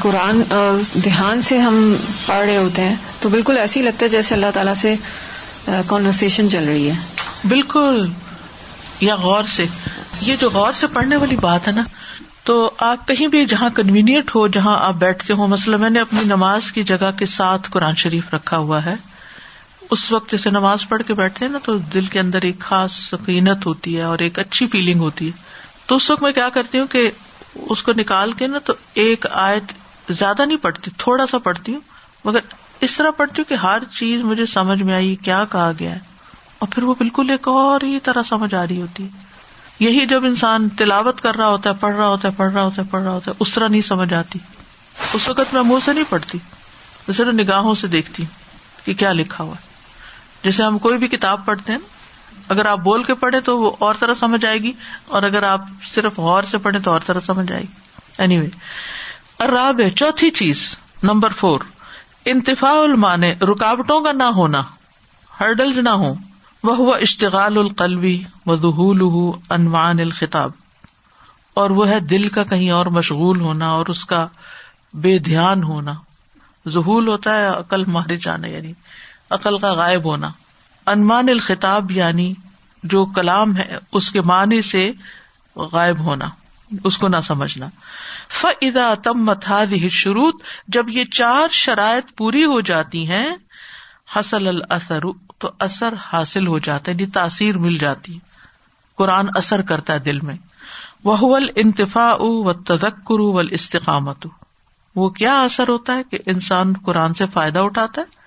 قرآن دھیان سے ہم پڑھ رہے ہوتے ہیں، تو بالکل ایسے ہی لگتا ہے جیسے اللہ تعالیٰ سے کانورسن چل رہی ہے۔ بالکل، یا غور سے۔ یہ جو غور سے پڑھنے والی بات ہے نا، تو آپ کہیں بھی جہاں کنوینئنٹ ہو، جہاں آپ بیٹھتے ہو مسئلہ میں نے اپنی نماز کی جگہ کے ساتھ قرآن شریف رکھا ہوا ہے، اس وقت جیسے نماز پڑھ کے بیٹھتے ہیں نا، تو دل کے اندر ایک خاص سکینت ہوتی ہے اور ایک اچھی فیلنگ ہوتی ہے۔ تو اس وقت میں کیا کرتی ہوں کہ اس کو نکال کے نا تو ایک آیت زیادہ نہیں پڑھتی، تھوڑا سا پڑھتی ہوں، مگر اس طرح پڑھتی ہوں کہ ہر چیز مجھے سمجھ میں آئی، کیا کہا گیا ہے؟ اور پھر وہ بالکل ایک اور ہی طرح سمجھ آ رہی ہوتی۔ ہے یہی جب انسان تلاوت کر رہا ہوتا ہے، پڑھ رہا ہوتا ہے، پڑھ رہا ہوتا ہے، پڑھ رہا ہوتا ہے، اس طرح نہیں سمجھ آتی۔ اس وقت میں منہ سے نہیں پڑھتی صرف نگاہوں سے دیکھتی ہوں کہ کیا لکھا ہوا ہے۔ جیسے ہم کوئی بھی کتاب پڑھتے ہیں اگر آپ بول کے پڑھے تو وہ اور طرح سمجھ آئے گی اور اگر آپ صرف غور سے پڑھے تو اور طرح سمجھ آئے گی۔ اینی وے اراب ہے چوتھی چیز، نمبر فور انتفا المانے، رکاوٹوں کا نہ ہونا ہرڈلز نہ ہو وہ ہوا اشتغال القلوی و دہول انوان الخطاب۔ اور وہ ہے دل کا کہیں اور مشغول ہونا اور اس کا بے دھیان ہونا۔ ظہول ہوتا ہے، عقل مارے جانا یعنی عقل کا غائب ہونا۔ انمان الخطاب یعنی جو کلام ہے، اس کے معنی سے غائب ہونا، اس کو نہ سمجھنا۔ فدا تم متحد شروط جب یہ چار شرائط پوری ہو جاتی ہیں حسل الاثر تو اثر حاصل ہو جاتا ہے یعنی تاثیر مل جاتی۔ قرآن اثر کرتا ہے دل میں۔ وہ انتفا و تدکر و استقامت وہ کیا اثر ہوتا ہے؟ کہ انسان قرآن سے فائدہ اٹھاتا ہے۔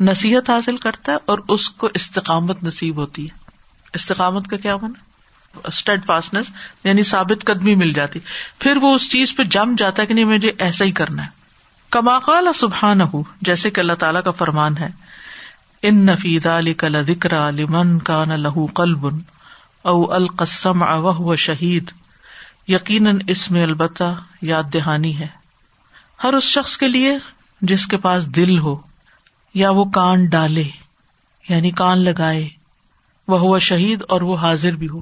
نصیحت حاصل کرتا ہے اور اس کو استقامت نصیب ہوتی ہے۔ استقامت کا کیا من اسٹڈ فاسٹنس یعنی ثابت قدمی مل جاتی۔ پھر وہ اس چیز پہ جم جاتا ہے کہ نہیں، مجھے ایسا ہی کرنا ہے۔ کماقال سبحان ہو جیسے کہ اللہ تعالیٰ کا فرمان ہے۔ ان نفید علی کل ذکر لمن کا نہ لہو قلب او القسم او شہید۔ یقیناً اس میں البتہ یاد دہانی ہے۔ ہر اس شخص کے لیے جس کے پاس دل ہو۔ یا وہ کان ڈالے یعنی کان لگائے وہ ہوا شہید اور وہ حاضر بھی ہو۔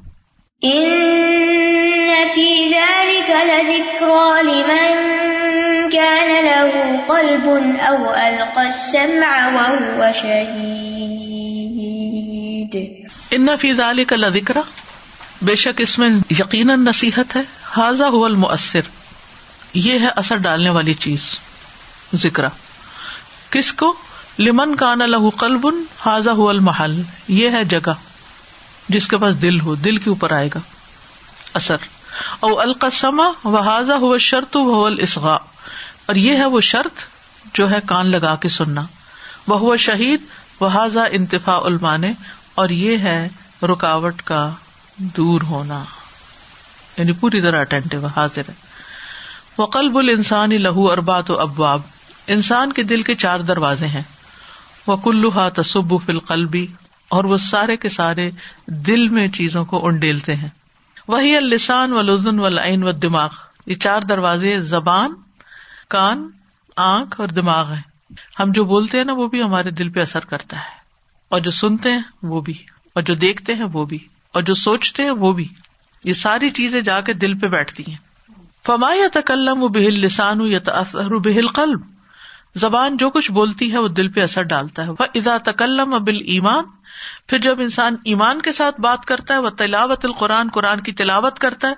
ان فیض علی کا ذکر بے شک اس میں یقیناً نصیحت ہے۔ حاضہ ہو المؤثر۔ یہ ہے اثر ڈالنے والی چیز ذکر کس کو؟ لمن کا نا لہو قلبن حاضہ ہو المحل۔ یہ ہے جگہ جس کے پاس دل ہو، دل کے اوپر آئے گا۔ اثر۔ او القسما و حاضہ ہو شرط و الاسغا اور یہ ہے وہ شرط جو ہے کان لگا کے سننا۔ وہ ہوا شہید، و حاضہ انتفا المانے۔ اور یہ ہے رکاوٹ کا دور ہونا۔ یعنی پوری طرح اٹینٹو حاضر ہے۔ وہ قلب السانی لہو اربات و ابواب۔ انسان کے دل کے چار دروازے ہیں۔ وہ کلو ہا تصب فل قلبی اور وہ سارے کے سارے دل میں چیزوں کو انڈیلتے ہیں۔ وہی السان و لزن و لائن و دماغ یہ چار دروازے زبان، کان، آنکھ اور دماغ ہے ہم جو بولتے ہیں نا وہ بھی ہمارے دل پہ اثر کرتا ہے۔ اور جو سنتے ہیں وہ بھی۔ اور جو دیکھتے ہیں وہ بھی۔ اور جو سوچتے ہیں وہ بھی۔ یہ ساری چیزیں جا کے دل پہ بیٹھتی ہیں۔ فما یا تکلم و بہل لسان یا تأثر بہل قلب زبان جو کچھ بولتی ہے وہ دل پہ اثر ڈالتا ہے۔ وہ ادا تکلم ابل ایمان پھر جب انسان ایمان کے ساتھ بات کرتا ہے وہ تلاوت القرآن، قرآن کی تلاوت کرتا ہے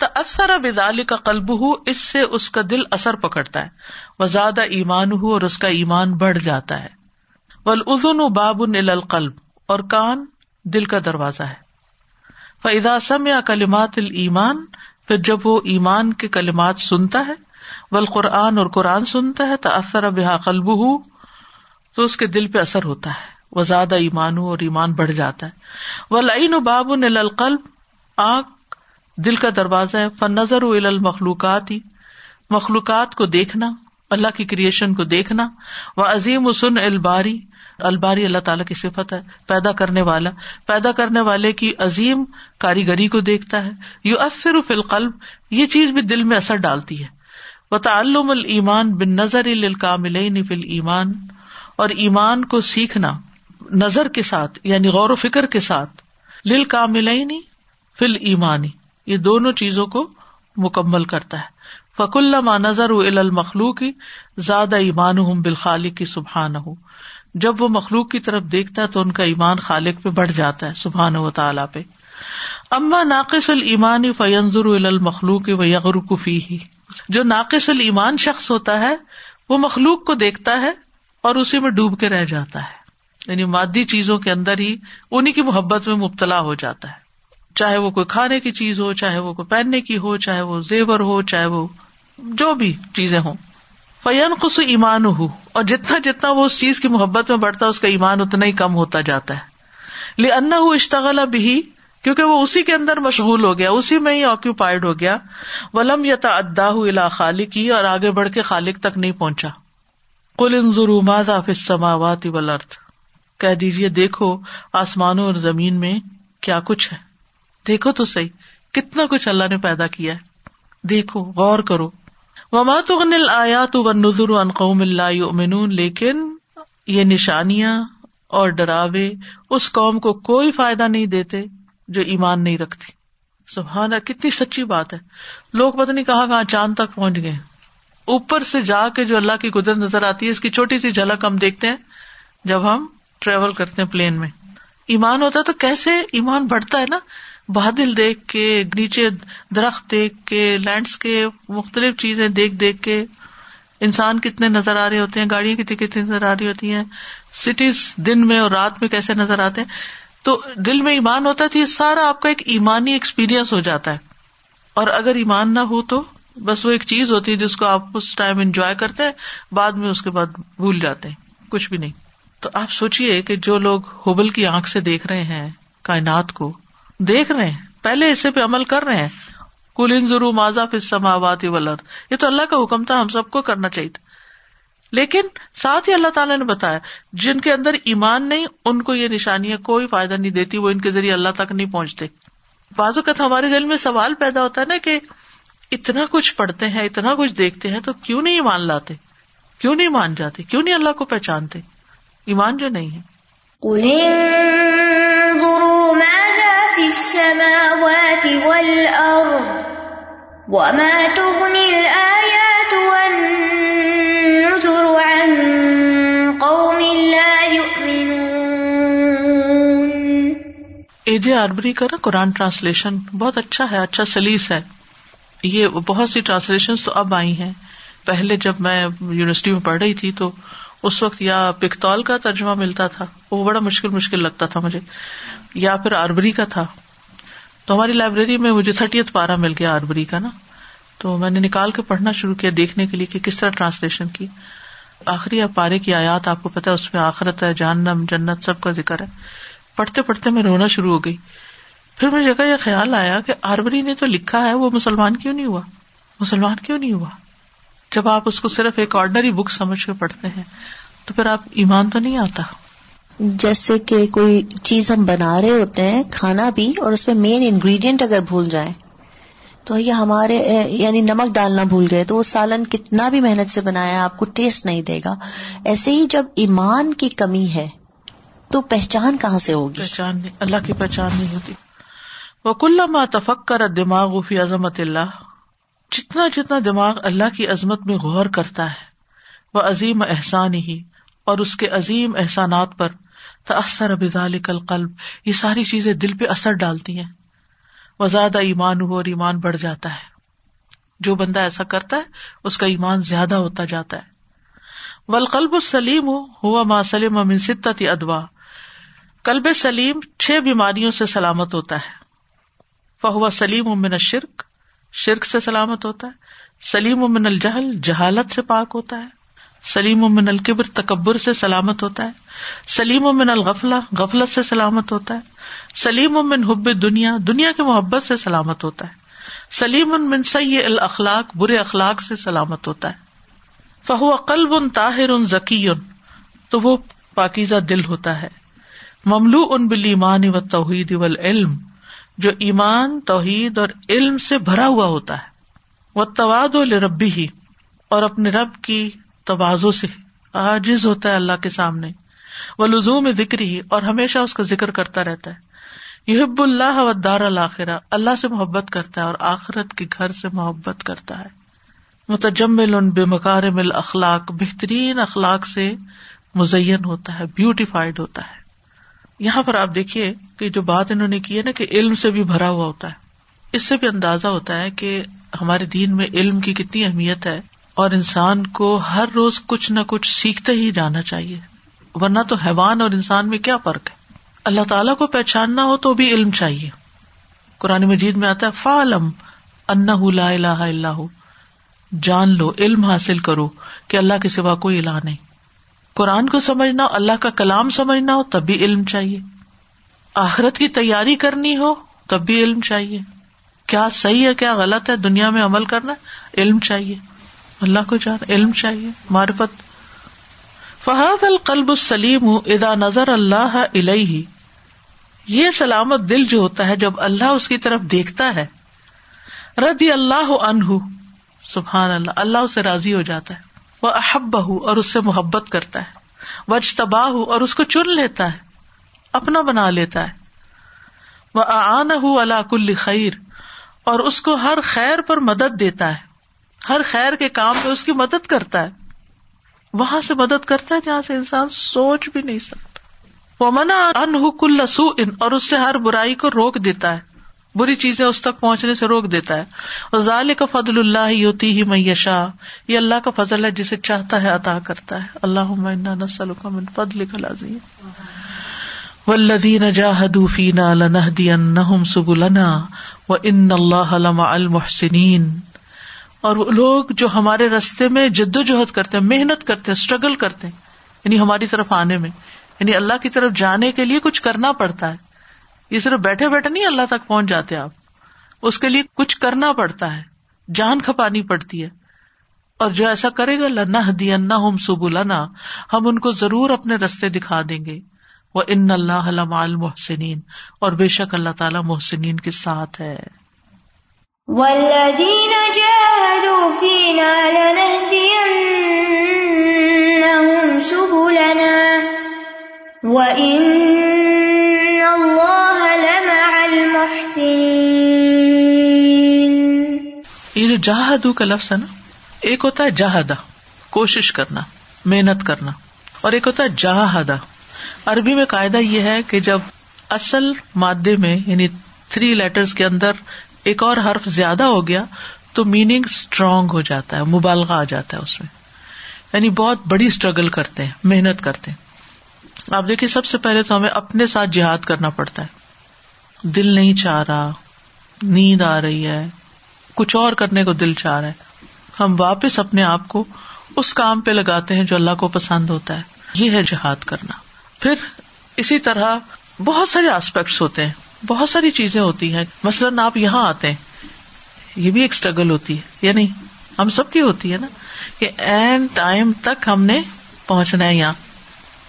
تو اثر اب ادالی کا قلب ہو اس سے اس کا دل اثر پکڑتا ہے۔ وہ زیادہ ایمان ہو اور اس کا ایمان بڑھ جاتا ہے۔ ولازن و باب القلب، اور کان دل کا دروازہ ہے۔ فضا سم یا کلمات المان پھر جب وہ ایمان کے کلمات سنتا ہے بل قرآن اور قرآن سنتا ہے تو اثر بحا قلب ہو تو اس کے دل پہ اثر ہوتا ہے۔ وہ زیادہ ایمان ہو اور ایمان بڑھ جاتا ہے۔ وہ لعین و باب القلب، آنکھ، دل کا دروازہ ہے۔ فن نظر المخلوقات ہی مخلوقات کو دیکھنا، اللہ کی کریشن کو دیکھنا۔ وہ عظیم سن الباری الباری اللہ تعالیٰ کی صفت ہے، پیدا کرنے والا۔ پیدا کرنے والے کی عظیم کاریگری کو دیکھتا ہے۔ یو افر فل قلب یہ چیز بھی دل میں اثر ڈالتی ہے۔ و تعلم المان بن نظر الکاملین فل ایمان اور ایمان کو سیکھنا نظر کے ساتھ یعنی غور و فکر کے ساتھ لل کاملین فل ایمانی یہ دونوں چیزوں کو مکمل کرتا ہے۔ فک اللہ نظر المخلوق زیادہ ایمان ہوں بالخالق کی سبحان ہو جب وہ مخلوق کی طرف دیکھتا ہے تو ان کا ایمان خالق پہ بڑھ جاتا ہے سبحان و تعالیٰ پہ۔ اما ناقص المان فینظر المخلوق و یغرقفی ہی جو ناقص المان شخص ہوتا ہے، وہ مخلوق کو دیکھتا ہے اور اسی میں ڈوب کے رہ جاتا ہے۔ یعنی مادی چیزوں کے اندر ہی انہیں کی محبت میں مبتلا ہو جاتا ہے۔ چاہے وہ کوئی کھانے کی چیز ہو، چاہے وہ کوئی پہننے کی ہو، چاہے وہ زیور ہو، چاہے وہ جو بھی چیزیں ہوں۔ فیان خس ایمان ہو اور جتنا جتنا وہ اس چیز کی محبت میں بڑھتا ہے، اس کا ایمان اتنا ہی کم ہوتا جاتا ہے۔ لنا ہو اشتغل بھی کیونکہ وہ اسی کے اندر مشغول ہو گیا، اسی میں ہی آکوپائڈ ہو گیا۔ ولم یتا ادا الا خالق کی اور آگے بڑھ کے خالق تک نہیں پہنچا۔ کل ان ضرومات آفس سماوات ولرد کہہ دیجیے دیکھو آسمانوں اور زمین میں کیا کچھ ہے۔ دیکھو تو صحیح، کتنا کچھ اللہ نے پیدا کیا ہے۔ دیکھو، غور کرو۔ وما تغن آیات و نظر ان قوم اللہ لیکن یہ نشانیاں اور ڈراوے اس قوم کو کوئی فائدہ نہیں دیتے۔ جو ایمان نہیں رکھتی۔ سبحانہ کتنی سچی بات ہے۔ لوگ پتہ نہیں کہاں کہاں چاند تک پہنچ گئے۔ اوپر سے جا کے جو اللہ کی قدرت نظر آتی ہے، اس کی چھوٹی سی جھلک ہم دیکھتے ہیں، جب ہم ٹریول کرتے ہیں پلین میں۔ ایمان ہوتا ہے تو کیسے ایمان بڑھتا ہے نا؟ بادل دیکھ کے، نیچے درخت دیکھ کے لینڈسکیپ مختلف چیزیں دیکھ دیکھ کے۔ انسان کتنے نظر آ رہے ہوتے ہیں، گاڑیاں کتنی کتنی نظر آ رہی ہوتی ہیں۔ سٹیز دن میں اور رات میں کیسے نظر آتے ہیں؟ تو دل میں ایمان ہوتا تھا یہ سارا آپ کا ایک ایمانی ایکسپیرئنس ہو جاتا ہے۔ اور اگر ایمان نہ ہو تو بس وہ ایک چیز ہوتی ہے جس کو آپ اس ٹائم انجوائے کرتے ہیں، بعد میں اس کے بعد بھول جاتے ہیں، کچھ بھی نہیں۔ تو آپ سوچیے کہ جو لوگ ہوبل کی آنکھ سے دیکھ رہے ہیں، کائنات کو دیکھ رہے ہیں، پہلے اسے پہ عمل کر رہے ہیں۔ کل ان ضرور ماضا سماوات ولر یہ تو اللہ کا حکم تھا، ہم سب کو کرنا چاہیے تھا۔ لیکن ساتھ ہی اللہ تعالیٰ نے بتایا، جن کے اندر ایمان نہیں، ان کو یہ نشانیاں کوئی فائدہ نہیں دیتی، وہ ان کے ذریعے اللہ تک نہیں پہنچتے۔ بعض اوقات ہمارے دل میں سوال پیدا ہوتا ہے نا کہ اتنا کچھ پڑھتے ہیں، اتنا کچھ دیکھتے ہیں، تو کیوں نہیں ایمان لاتے؟ کیوں نہیں مان جاتے؟ کیوں نہیں اللہ کو پہچانتے؟ ایمان جو نہیں ہے۔ اے جے آربری کا نا قرآن ٹرانسلیشن بہت اچھا ہے اچھا سلیس ہے۔ یہ بہت سی ٹرانسلیشن تو اب آئی ہیں۔ پہلے جب میں یونیورسٹی میں پڑھ رہی تھی تو اس وقت یا پکتول کا ترجمہ ملتا تھا، وہ بڑا مشکل مشکل لگتا تھا مجھے۔ یا پھر آربری کا تھا۔ تو ہماری لائبریری میں مجھے تھرٹیتھ پارا مل گیا آربری کا نا۔ تو میں نے نکال کے پڑھنا شروع کیا دیکھنے کے لیے کہ کس طرح ٹرانسلیشن کی۔ آخری پارے کی آیات، آپ کو پتا اس میں آخرت ہے جانم جنت، سب کا ذکر ہے۔ پڑھتے پڑھتے میں رونا شروع ہو گئی۔ پھر مجھے جگہ یہ خیال آیا کہ آربری نے تو لکھا ہے، وہ مسلمان کیوں نہیں ہوا؟ مسلمان کیوں نہیں ہوا؟ جب آپ اس کو صرف ایک آرڈنری بک سمجھ کے پڑھتے ہیں، تو پھر آپ ایمان تو نہیں آتا۔ جیسے کہ کوئی چیز ہم بنا رہے ہوتے ہیں، کھانا بھی اور اس میں مین انگریڈینٹ اگر بھول جائیں، تو یہ ہمارے یعنی نمک ڈالنا بھول گئے، تو وہ سالن کتنا بھی محنت سے بنایا، آپ کو ٹیسٹ نہیں دے گا۔ ایسے ہی جب ایمان کی کمی ہے تو پہچان کہاں سے ہوگی؟ پہچان نہیں، اللہ کی پہچان نہیں ہوتی۔ وہ کل تفک کر دماغ فی عظمت اللہ جتنا جتنا دماغ اللہ کی عظمت میں غور کرتا ہے وہ عظیم احسان ہی اور اس کے عظیم احسانات پر تأثر بذلك القلب۔ یہ ساری چیزیں دل پہ اثر ڈالتی ہیں۔ وہ زیادہ ایمان ہو اور ایمان بڑھ جاتا ہے۔ جو بندہ ایسا کرتا ہے، اس کا ایمان زیادہ ہوتا جاتا ہے۔ والقلب السلیم ہوا ما سلم من ستت ادوا کلب سلیم چھ بیماریوں سے سلامت ہوتا ہے۔ فہو سلیم امن شرک شرک سے سلامت ہوتا ہے۔ سلیم امن الجہل، جہالت سے پاک ہوتا ہے۔ سلیم امن القبر تکبر سے سلامت ہوتا ہے۔ سلیم امن الغفلا غفلت سے سلامت ہوتا ہے۔ سلیم امن حب دنیا دنیا کی محبت سے سلامت ہوتا ہے۔ سلیم امن سی الاخلاق، برے اخلاق سے سلامت ہوتا ہے۔ فہو قلب ان طاہر ان ذکی تو وہ پاکیزہ دل ہوتا ہے۔ مملو ان بل ایمان و توحید و علم جو ایمان، توحید اور علم سے بھرا ہوا ہوتا ہے۔ وہ تواد و ربی ہی اور اپنے رب کی توازو سے آجز ہوتا ہے اللہ کے سامنے۔ وہ لزوم ذکر ہی اور ہمیشہ اس کا ذکر کرتا رہتا ہے۔ یحب اللہ و دار الآخرہ اللہ سے محبت کرتا ہے اور آخرت کے گھر سے محبت کرتا ہے۔ متجمل ان بے مکارم اخلاق بہترین اخلاق سے مزین ہوتا ہے، بیوٹیفائڈ ہوتا ہے۔ یہاں پر آپ دیکھیے کہ جو بات انہوں نے کی ہے نا کہ علم سے بھی بھرا ہوا ہوتا ہے۔ اس سے بھی اندازہ ہوتا ہے کہ ہمارے دین میں علم کی کتنی اہمیت ہے اور انسان کو ہر روز کچھ نہ کچھ سیکھتے ہی جانا چاہیے۔ ورنہ تو حیوان اور انسان میں کیا فرق ہے؟ اللہ تعالیٰ کو پہچاننا ہو تو بھی علم چاہیے۔ قرآن مجید میں آتا ہے فالم لا الہ اللہ جان لو، علم حاصل کرو کہ اللہ کے سوا کوئی الہ نہیں۔ قرآن کو سمجھنا ہو اللہ کا کلام سمجھنا ہو، تب بھی علم چاہیے۔ آخرت کی تیاری کرنی ہو، تب بھی علم چاہیے۔ کیا صحیح ہے، کیا غلط ہے، دنیا میں عمل کرنا، علم چاہیے۔ اللہ کو جان، علم چاہیے، معرفت۔ فہد القلب السلیم ادا نظر اللہ علیہ یہ سلامت دل جو ہوتا ہے، جب اللہ اس کی طرف دیکھتا ہے۔ ردی اللہ انہ سبحان اللہ اللہ اسے راضی ہو جاتا ہے۔ وہ احب اور اس سے محبت کرتا ہے۔ وج تباہ اور اس کو چن لیتا ہے۔ اپنا بنا لیتا ہے۔ وہ آن اللہ کل خیر اور اس کو ہر خیر پر مدد دیتا ہے۔ ہر خیر کے کام میں اس کی مدد کرتا ہے۔ وہاں سے مدد کرتا ہے جہاں سے انسان سوچ بھی نہیں سکتا۔ وہ منا ان کل سو ان اور اس سے ہر برائی کو روک دیتا ہے۔ بری چیزیں اس تک پہنچنے سے روک دیتا ہے۔ اور ظال کا فضل اللہ ہوتی ہی میشا یہ اللہ کا فضل ہے جسے چاہتا ہے عطا کرتا ہے۔ اللہ من فضل ولدین جاہدو فینا لنہدینہم سبلنا و ان اللہ المحسنین۔ اور وہ لوگ جو ہمارے رستے میں جد و جہد کرتے ہیں، محنت کرتے ہیں اسٹرگل کرتے ہیں یعنی ہماری طرف آنے میں یعنی اللہ کی طرف جانے کے لیے کچھ کرنا پڑتا ہے۔ یہ صرف بیٹھے بیٹھے نہیں اللہ تک پہنچ جاتے آپ۔ اس کے لیے کچھ کرنا پڑتا ہے، جان کھپانی پڑتی ہے۔ اور جو ایسا کرے گا لنا دیا نہ ہم سب لنا ہم ان کو ضرور اپنے رستے دکھا دیں گے۔ وہ ان اللہ محسنین اور بے شک اللہ تعالیٰ محسنین کے ساتھ ہے۔ یہ جو جہادو کا لفظ ہے نا ایک ہوتا ہے جہادا کوشش کرنا، محنت کرنا، اور ایک ہوتا ہے جہادا عربی میں قاعدہ یہ ہے کہ جب اصل مادے میں یعنی تھری لیٹرز کے اندر ایک اور حرف زیادہ ہو گیا، تو میننگ اسٹرانگ ہو جاتا ہے، مبالغہ آ جاتا ہے اس میں۔ یعنی بہت بڑی اسٹرگل کرتے ہیں، محنت کرتے ہیں۔ آپ دیکھیے، سب سے پہلے تو ہمیں اپنے ساتھ جہاد کرنا پڑتا ہے۔ دل نہیں چاہ رہا، نیند آ رہی ہے، کچھ اور کرنے کو دل چاہ رہا ہے۔ ہم واپس اپنے آپ کو اس کام پہ لگاتے ہیں جو اللہ کو پسند ہوتا ہے۔ یہ ہے جہاد کرنا۔ پھر اسی طرح بہت سارے آسپیکٹس ہوتے ہیں، بہت ساری چیزیں ہوتی ہیں۔ مثلاً آپ یہاں آتے ہیں، یہ بھی ایک اسٹرگل ہوتی ہے۔ یا نہیں، ہم سب کی ہوتی ہے نا کہ اینڈ ٹائم تک ہم نے پہنچنا ہے یہاں۔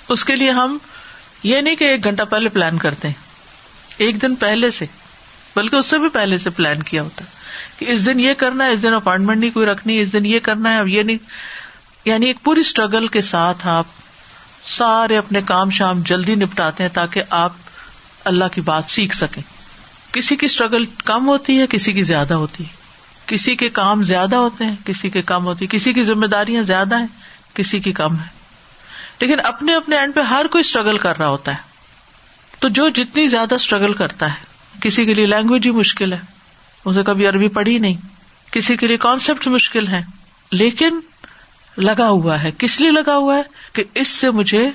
اس کے لیے ہم یہ نہیں کہ ایک گھنٹہ پہلے پلان کرتے ہیں۔ ایک دن پہلے سے، بلکہ اس سے بھی پہلے سے پلان کیا ہوتا۔ ہے کہ اس دن یہ کرنا ہے، اس دن اپائنٹمنٹ نہیں، کوئی رکھنی، اس دن یہ کرنا ہے، اب یہ نہیں۔ یعنی ایک پوری اسٹرگل کے ساتھ آپ سارے اپنے کام شام جلدی نپٹاتے ہیں تاکہ آپ اللہ کی بات سیکھ سکیں۔ کسی کی اسٹرگل کم ہوتی ہے، کسی کی زیادہ ہوتی ہے۔ کسی کے کام زیادہ ہوتے ہیں، کسی کے کم ہوتی ہے۔ کسی کی ذمہ داریاں زیادہ ہیں، کسی کی کم ہے لیکن اپنے اپنے اینڈ پہ ہر کوئی اسٹرگل کر رہا ہوتا ہے۔ تو جو جتنی زیادہ اسٹرگل کرتا ہے، کسی کے لیے لینگویج ہی مشکل ہے، اسے کبھی عربی پڑھی نہیں۔ کسی کے لیے کانسیپٹ مشکل ہے۔ لیکن لگا ہوا ہے۔ کس لیے لگا ہوا ہے؟ کہ اس سے مجھے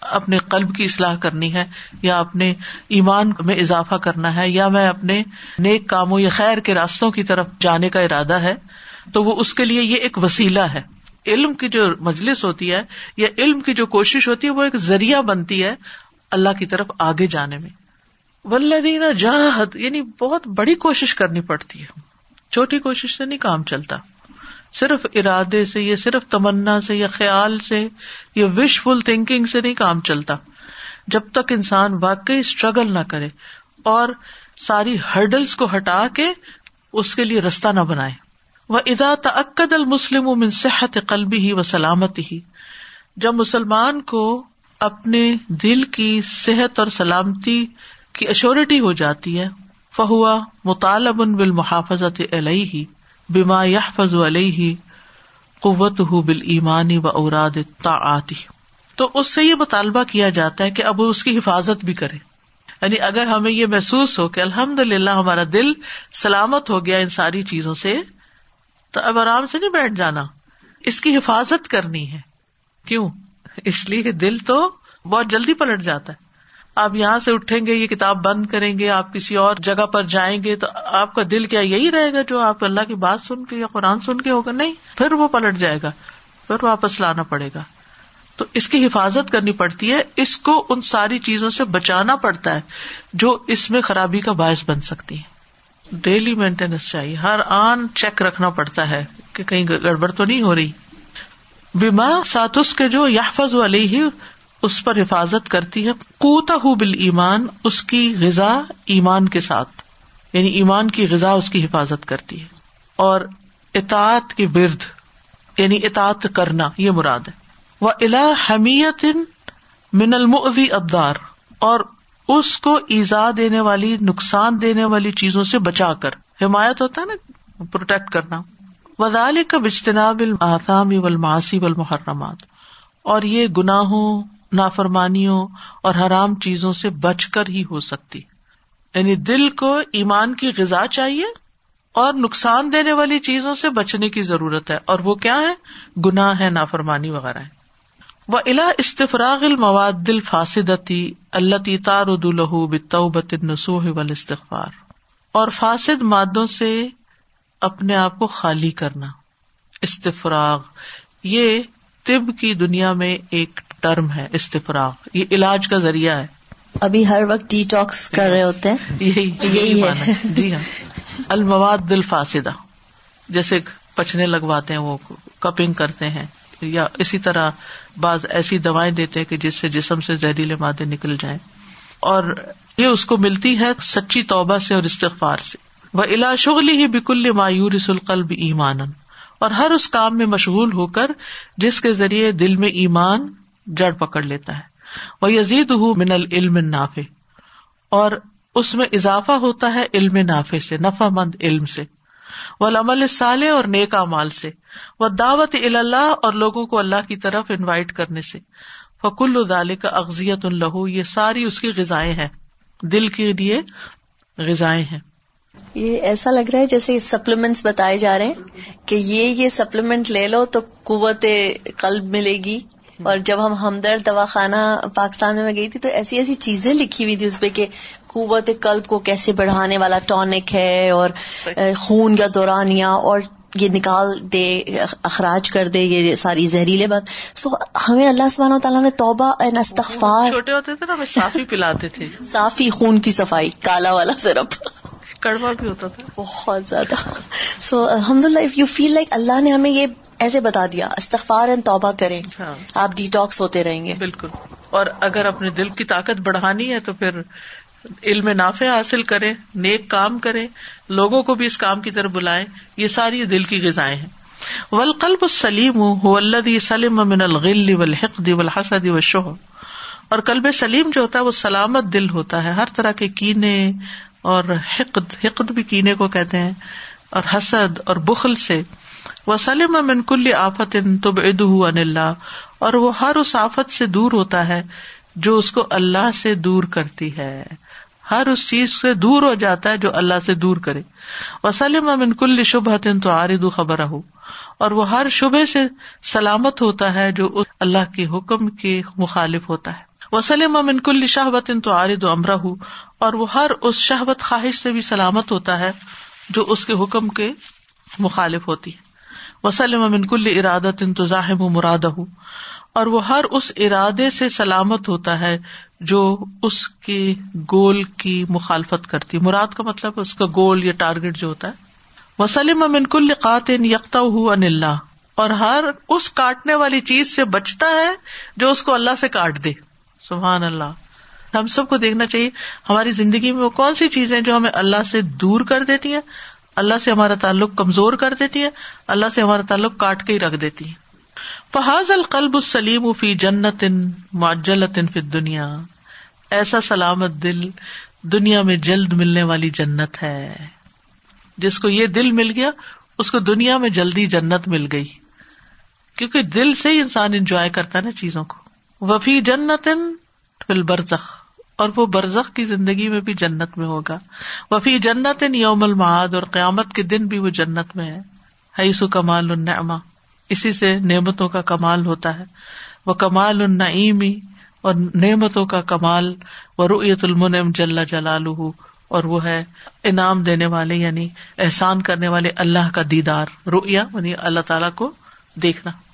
اپنے قلب کی اصلاح کرنی ہے، یا اپنے ایمان میں اضافہ کرنا ہے، یا میں اپنے نیک کاموں یا خیر کے راستوں کی طرف جانے کا ارادہ ہے۔ تو وہ اس کے لیے یہ ایک وسیلہ ہے۔ علم کی جو مجلس ہوتی ہے، یا علم کی جو کوشش ہوتی ہے، وہ ایک ذریعہ بنتی ہے۔ اللہ کی طرف آگے جانے میں۔ ولدین جاہد یعنی بہت بڑی کوشش کرنی پڑتی ہے۔ چھوٹی کوشش سے نہیں کام چلتا۔ صرف ارادے سے، یا صرف تمنا سے، یا خیال سے، یا وش فل تھنکنگ سے نہیں کام چلتا۔ جب تک انسان واقعی اسٹرگل نہ کرے اور ساری ہرڈلس کو ہٹا کے اس کے لیے رستہ نہ بنائے۔ وہ ادا تقد المسلم صحت قلبی ہی و سلامتی ہی جب مسلمان کو اپنے دل کی صحت اور سلامتی کی اشورٹی ہو جاتی ہے۔ فہوا مطالب بال محافظت علیہ بیما یا علیہ قوت ہُ بل ایمانی و اوراد تا تو اس سے یہ مطالبہ کیا جاتا ہے کہ اب اس کی حفاظت بھی کرے۔ یعنی اگر ہمیں یہ محسوس ہو کہ الحمد للہ ہمارا دل سلامت ہو گیا ان ساری چیزوں سے، تو اب آرام سے نہیں بیٹھ جانا۔ اس کی حفاظت کرنی ہے۔ کیوں؟ اس لیے کہ دل تو بہت جلدی پلٹ جاتا ہے۔ آپ یہاں سے اٹھیں گے، یہ کتاب بند کریں گے، آپ کسی اور جگہ پر جائیں گے تو آپ کا دل کیا یہی رہے گا جو آپ اللہ کی بات سن کے یا قرآن سن کے ہوگا؟ نہیں، پھر وہ پلٹ جائے گا، پھر واپس لانا پڑے گا۔ تو اس کی حفاظت کرنی پڑتی ہے، اس کو ان ساری چیزوں سے بچانا پڑتا ہے جو اس میں خرابی کا باعث بن سکتی ہے ڈیلی مینٹیننس چاہیے، ہر آن چیک رکھنا پڑتا ہے کہ کہیں گڑبڑ تو نہیں ہو رہی۔ بیما سات اس کے جو یافز والی اس پر حفاظت کرتی ہے کوتا ہو بال ایمان اس کی غذا ایمان کے ساتھ یعنی ایمان کی غذا اس کی حفاظت کرتی ہے۔ اور اطاعت کی برد یعنی اطاعت کرنا، یہ مراد ہے۔ وہ الا حمیت من المعوی ابدار اور اس کو ایزا دینے والی، نقصان دینے والی چیزوں سے بچا کر۔ حمایت ہوتا ہے نا، پروٹیکٹ کرنا۔ وزال کا بجتناب الحامی والمعاصی والمحرمات۔ اور یہ گناہوں، نافرمانیوں اور حرام چیزوں سے بچ کر ہی ہو سکتی۔ یعنی دل کو ایمان کی غذا چاہیے اور نقصان دینے والی چیزوں سے بچنے کی ضرورت ہے۔ اور وہ کیا ہے گناہ ہے نافرمانی وغیرہ ہے وہ الا استفراغ المواد دل فاسدتی اللہ تارد الہ بتوبت نسوح والاستغفار۔ اور فاسد مادوں سے اپنے آپ کو خالی کرنا۔ استفراغ۔ یہ طب کی دنیا میں ایک ٹرم ہے استفراغ۔ یہ علاج کا ذریعہ ہے۔ ابھی ہر وقت ڈی ٹاکس کر رہے ہوتے ہیں۔ یہی یہی ہے۔ ہے۔ جی ہاں۔ المواد دل فاسدہ جیسے پچنے لگواتے ہیں وہ کپنگ کرتے ہیں یا اسی طرح بعض ایسی دوائیں دیتے ہیں کہ جس سے جسم سے زہریلے مادے نکل جائیں۔ اور یہ اس کو ملتی ہے سچی توبہ سے اور استغفار سے۔ وہ الا شغلی ہی بکل مایور القلب ایمان اور ہر اس کام میں مشغول ہو کر جس کے ذریعے دل میں ایمان جڑ پکڑ لیتا ہے۔ وہ یزید ہُ من العلم نافع اور اس میں اضافہ ہوتا ہے علم نافع سے، نفع مند علم سے۔ وہ عمل سالے اور نیک مال سے۔ وہ دعوت اللہ اور لوگوں کو اللہ کی طرف انوائٹ کرنے سے۔ فکل ادال کا اغزیت الہو یہ ساری اس کی غذائیں ہیں۔ دل کے لیے غذائیں ہیں۔ یہ ایسا لگ رہا ہے جیسے سپلیمنٹس بتائے جا رہے ہیں کہ یہ یہ سپلیمنٹ لے لو تو قوت قلب ملے گی۔ اور جب ہم ہمدرد دوا خانہ پاکستان میں گئی تھی تو ایسی ایسی چیزیں لکھی ہوئی تھی اس پہ کہ قوت قلب کو کیسے بڑھانے والا ٹونک ہے اور خون کا دورانیہ اور یہ نکال دے اخراج کر دے یہ ساری زہریلے بات۔ سو ہمیں اللہ سبحانہ تعالیٰ نے توبہ استغفار چھوٹے ہوتے تھے نا صافی پلاتے تھے۔ صافی خون کی صفائی کالا والا سرپ۔ کڑوا بھی ہوتا تھا۔ بہت زیادہ۔ سو الحمد للہ اف یو فیل لائک اللہ نے ہمیں یہ ایسے بتا دیا استغفار اینڈ توبہ کریں۔ ہاں۔ آپ ڈیٹاکس ہوتے رہیں گے۔ بالکل۔ اور اگر اپنے دل کی طاقت بڑھانی ہے تو پھر علم نافع حاصل کرے نیک کام کرے لوگوں کو بھی اس کام کی طرف بلائے یہ ساری دل کی غذائیں ہیں۔ ولقلب السلیم ہو اللہ سلم من الغل والحقد والحسد والشح اور کلب سلیم جو ہوتا ہے وہ سلامت دل ہوتا ہے۔ ہر طرح کے کینے اور حقد حقد بھی کینے کو کہتے ہیں، اور حسد اور بخل سے۔ وہ سلم من کل آفت تب اد ان اللہ اور وہ ہر اس آفت سے دور ہوتا ہے جو اس کو اللہ سے دور کرتی ہے۔ ہر اس چیز سے دور ہو جاتا ہے جو اللہ سے دور کرے۔ وسلم امن کل شبہ تو آرد خبر ہو اور وہ ہر شبے سے سلامت ہوتا ہے جو اللہ کے حکم کے مخالف ہوتا ہے۔ وسلم امن کل شہبت تو آرد امرا ہو اور وہ ہر اس شہبت خواہش سے بھی سلامت ہوتا ہے جو اس کے حکم کے مخالف ہوتی ہے۔ وسلم امن کل ارادت تو ظاہم مراد ہو اور وہ ہر اس ارادے سے سلامت ہوتا ہے جو اس کے گول کی مخالفت کرتی مراد کا مطلب اس کا گول یا ٹارگیٹ جو ہوتا ہے۔ وسلم امن کل قاتن یکتا ہُو ان اللہ، اور ہر اس کاٹنے والی چیز سے بچتا ہے جو اس کو اللہ سے کاٹ دے۔ سبحان اللہ۔ ہم سب کو دیکھنا چاہیے، ہماری زندگی میں وہ کون سی چیزیں جو ہمیں اللہ سے دور کر دیتی ہیں؟ اللہ سے ہمارا تعلق کمزور کر دیتی ہے اللہ سے ہمارا تعلق کاٹ کے ہی رکھ دیتی ہے فحاظ القلب السلیم فی جنت معجلت فی دنیا ایسا سلامت دل دنیا میں جلد ملنے والی جنت ہے۔ جس کو یہ دل مل گیا، اس کو دنیا میں جلدی جنت مل گئی۔ کیونکہ دل سے ہی انسان انجوائے کرتا ہے نا چیزوں کو۔ وفی جنت فل برزخ اور وہ برزخ کی زندگی میں بھی جنت میں ہوگا۔ وفی جنت یوم المعاد، اور قیامت کے دن بھی وہ جنت میں ہے۔ حیث کمال النعما اسی سے نعمتوں کا کمال ہوتا ہے۔ وہ کمال النعیمی اور نعمتوں کا کمال و رویت المنم جل جلال اور وہ ہے انعام دینے والے یعنی احسان کرنے والے اللہ کا دیدار رویا یعنی اللہ تعالیٰ کو دیکھنا۔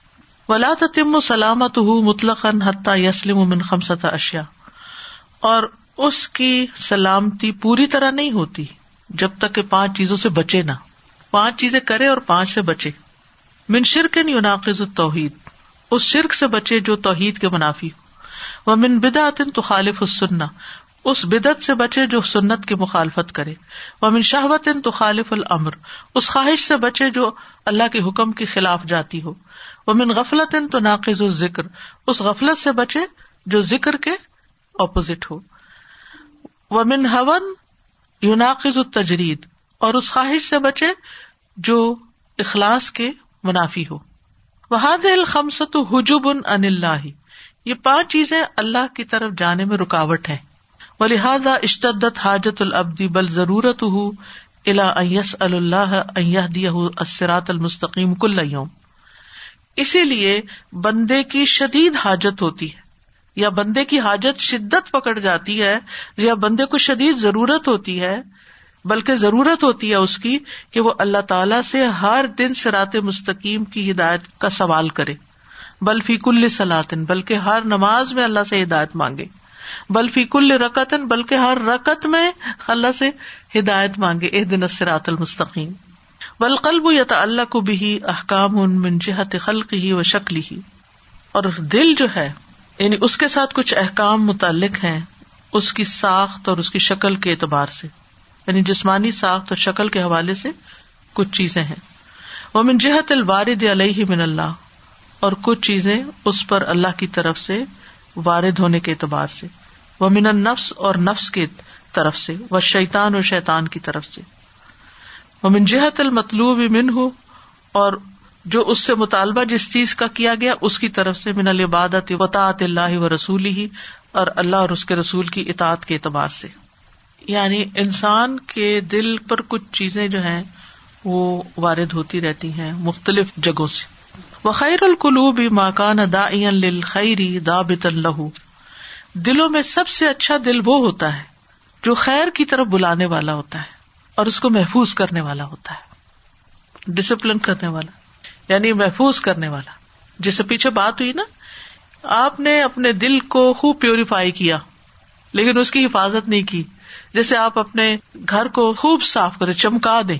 ولا تم سلامت ہُ مطلق حتیٰ یسلم من خمسط اشیا اور اس کی سلامتی پوری طرح نہیں ہوتی جب تک کہ پانچ چیزوں سے بچے نہ۔ پانچ چیزیں کرے اور پانچ سے بچے۔ من شرک یوناقز توحید اس شرک سے بچے جو توحید کے منافی ہو وہ من بدعت تو خالف السنہ۔ اس بدعت سے بچے جو سنت کی مخالفت کرے۔ وہ من شہوت تو خالف العمر اس خواہش سے بچے جو اللہ کے حکم کے خلاف جاتی ہو۔ من غفلت تو ناقز ذکر اس غفلت سے بچے جو ذکر کے اپوزٹ ہو۔ وہ من ہون یو ناقز التجرید، اور اس خواہش سے بچے جو اخلاص کے منافی ہو۔ وہ دل حجب ان اللہ، یہ پانچ چیزیں اللہ کی طرف جانے میں رکاوٹ ہے و لہٰذا اشتدت حاجت العبدی بل ضرورت ہُ الا اللہ دیا اسرات المستقیم کل یوم۔ اسی لیے بندے کی شدید حاجت ہوتی ہے، یا بندے کی حاجت شدت پکڑ جاتی ہے، یا بندے کو شدید ضرورت ہوتی ہے، بلکہ ضرورت ہوتی ہے اس کی کہ وہ اللہ تعالی سے ہر دن سرات مستقیم کی ہدایت کا سوال کرے۔ بلفی کل سلاطن بلکہ ہر نماز میں اللہ سے ہدایت مانگے۔ بلفی کل رکتن بلکہ ہر رکت میں اللہ سے ہدایت مانگے۔ اح دن اسرات المستقیم۔ بل قلب یا اللہ کو بھی احکام ان من جہت خلق ہی و شکل ہی اور دل جو ہے یعنی اس کے ساتھ کچھ احکام متعلق ہیں اس کی ساخت اور اس کی شکل کے اعتبار سے. یعنی جسمانی ساخت اور شکل کے حوالے سے کچھ چیزیں ہیں. وہ من جہت الوارد علیہ من اللہ، اور کچھ چیزیں اس پر اللہ کی طرف سے وارد ہونے کے اعتبار سے. وہ من نفس اور نفس کی طرف سے وہ شیتان اور شیتان کی طرف سے. وہ من جہت المطلوب من ہو اور جو اس سے مطالبہ جس چیز کا کیا گیا، اس کی طرف سے من العبادت وطاط اللہ و رسول ہی اور اللہ اور اس کے رسول کی اطاعت کے اعتبار سے۔ یعنی انسان کے دل پر کچھ چیزیں جو ہیں، وہ وارد ہوتی رہتی ہیں مختلف جگہوں سے۔ وہ خیر القلوب ماکان دا خیری دا بت اللہ دلوں میں سب سے اچھا دل وہ ہوتا ہے جو خیر کی طرف بلانے والا ہوتا ہے۔ اور اس کو محفوظ کرنے والا ہوتا ہے ڈسپلن کرنے والا یعنی محفوظ کرنے والا۔ جس سے پیچھے بات ہوئی نا، آپ نے اپنے دل کو خوب پیوریفائی کیا، لیکن اس کی حفاظت نہیں کی۔ جیسے آپ اپنے گھر کو خوب صاف کرے چمکا دیں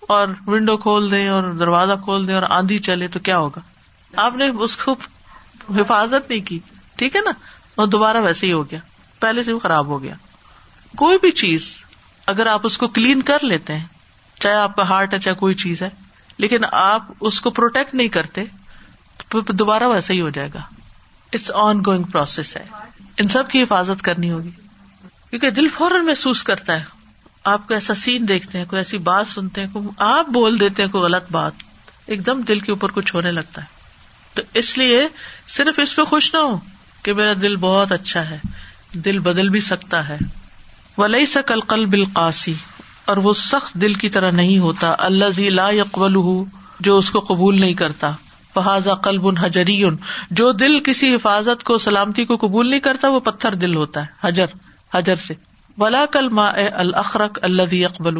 اور ونڈو کھول دیں اور دروازہ کھول دیں اور آندھی چلے تو کیا ہوگا؟ آپ نے اس کو حفاظت نہیں کی، ٹھیک ہے نا؟ اور دوبارہ ویسے ہی ہو گیا، پہلے سے وہ خراب ہو گیا۔ کوئی بھی چیز اگر آپ اس کو کلین کر لیتے ہیں، چاہے آپ کا ہارٹ ہے، چاہے کوئی چیز ہے، لیکن آپ اس کو پروٹیکٹ نہیں کرتے، تو دوبارہ ویسا ہی ہو جائے گا۔ اٹس آن گوئنگ پروسیس ہے۔ ان سب کی حفاظت کرنی ہوگی۔ کیونکہ دل فوراً محسوس کرتا ہے۔ آپ کو ایسا سین دیکھتے ہیں، کوئی ایسی بات سنتے ہیں، کوئی آپ بول دیتے ہیں، کوئی غلط بات۔ ایک دم دل کے اوپر کچھ ہونے لگتا ہے۔ تو اس لیے صرف اس پہ خوش نہ ہو کہ میرا دل بہت اچھا ہے۔ دل بدل بھی سکتا ہے۔ ولی سکل قل بالقاسی اور وہ سخت دل کی طرح نہیں ہوتا۔ اللہ زی لا یقبل جو اس کو قبول نہیں کرتا۔ فہذا قلب حجری جو دل کسی حفاظت کو، سلامتی کو قبول نہیں کرتا، وہ پتھر دل ہوتا ہے۔ حجر۔ حجر سے۔ ولا کل ما الخرق اللہ زی اقبل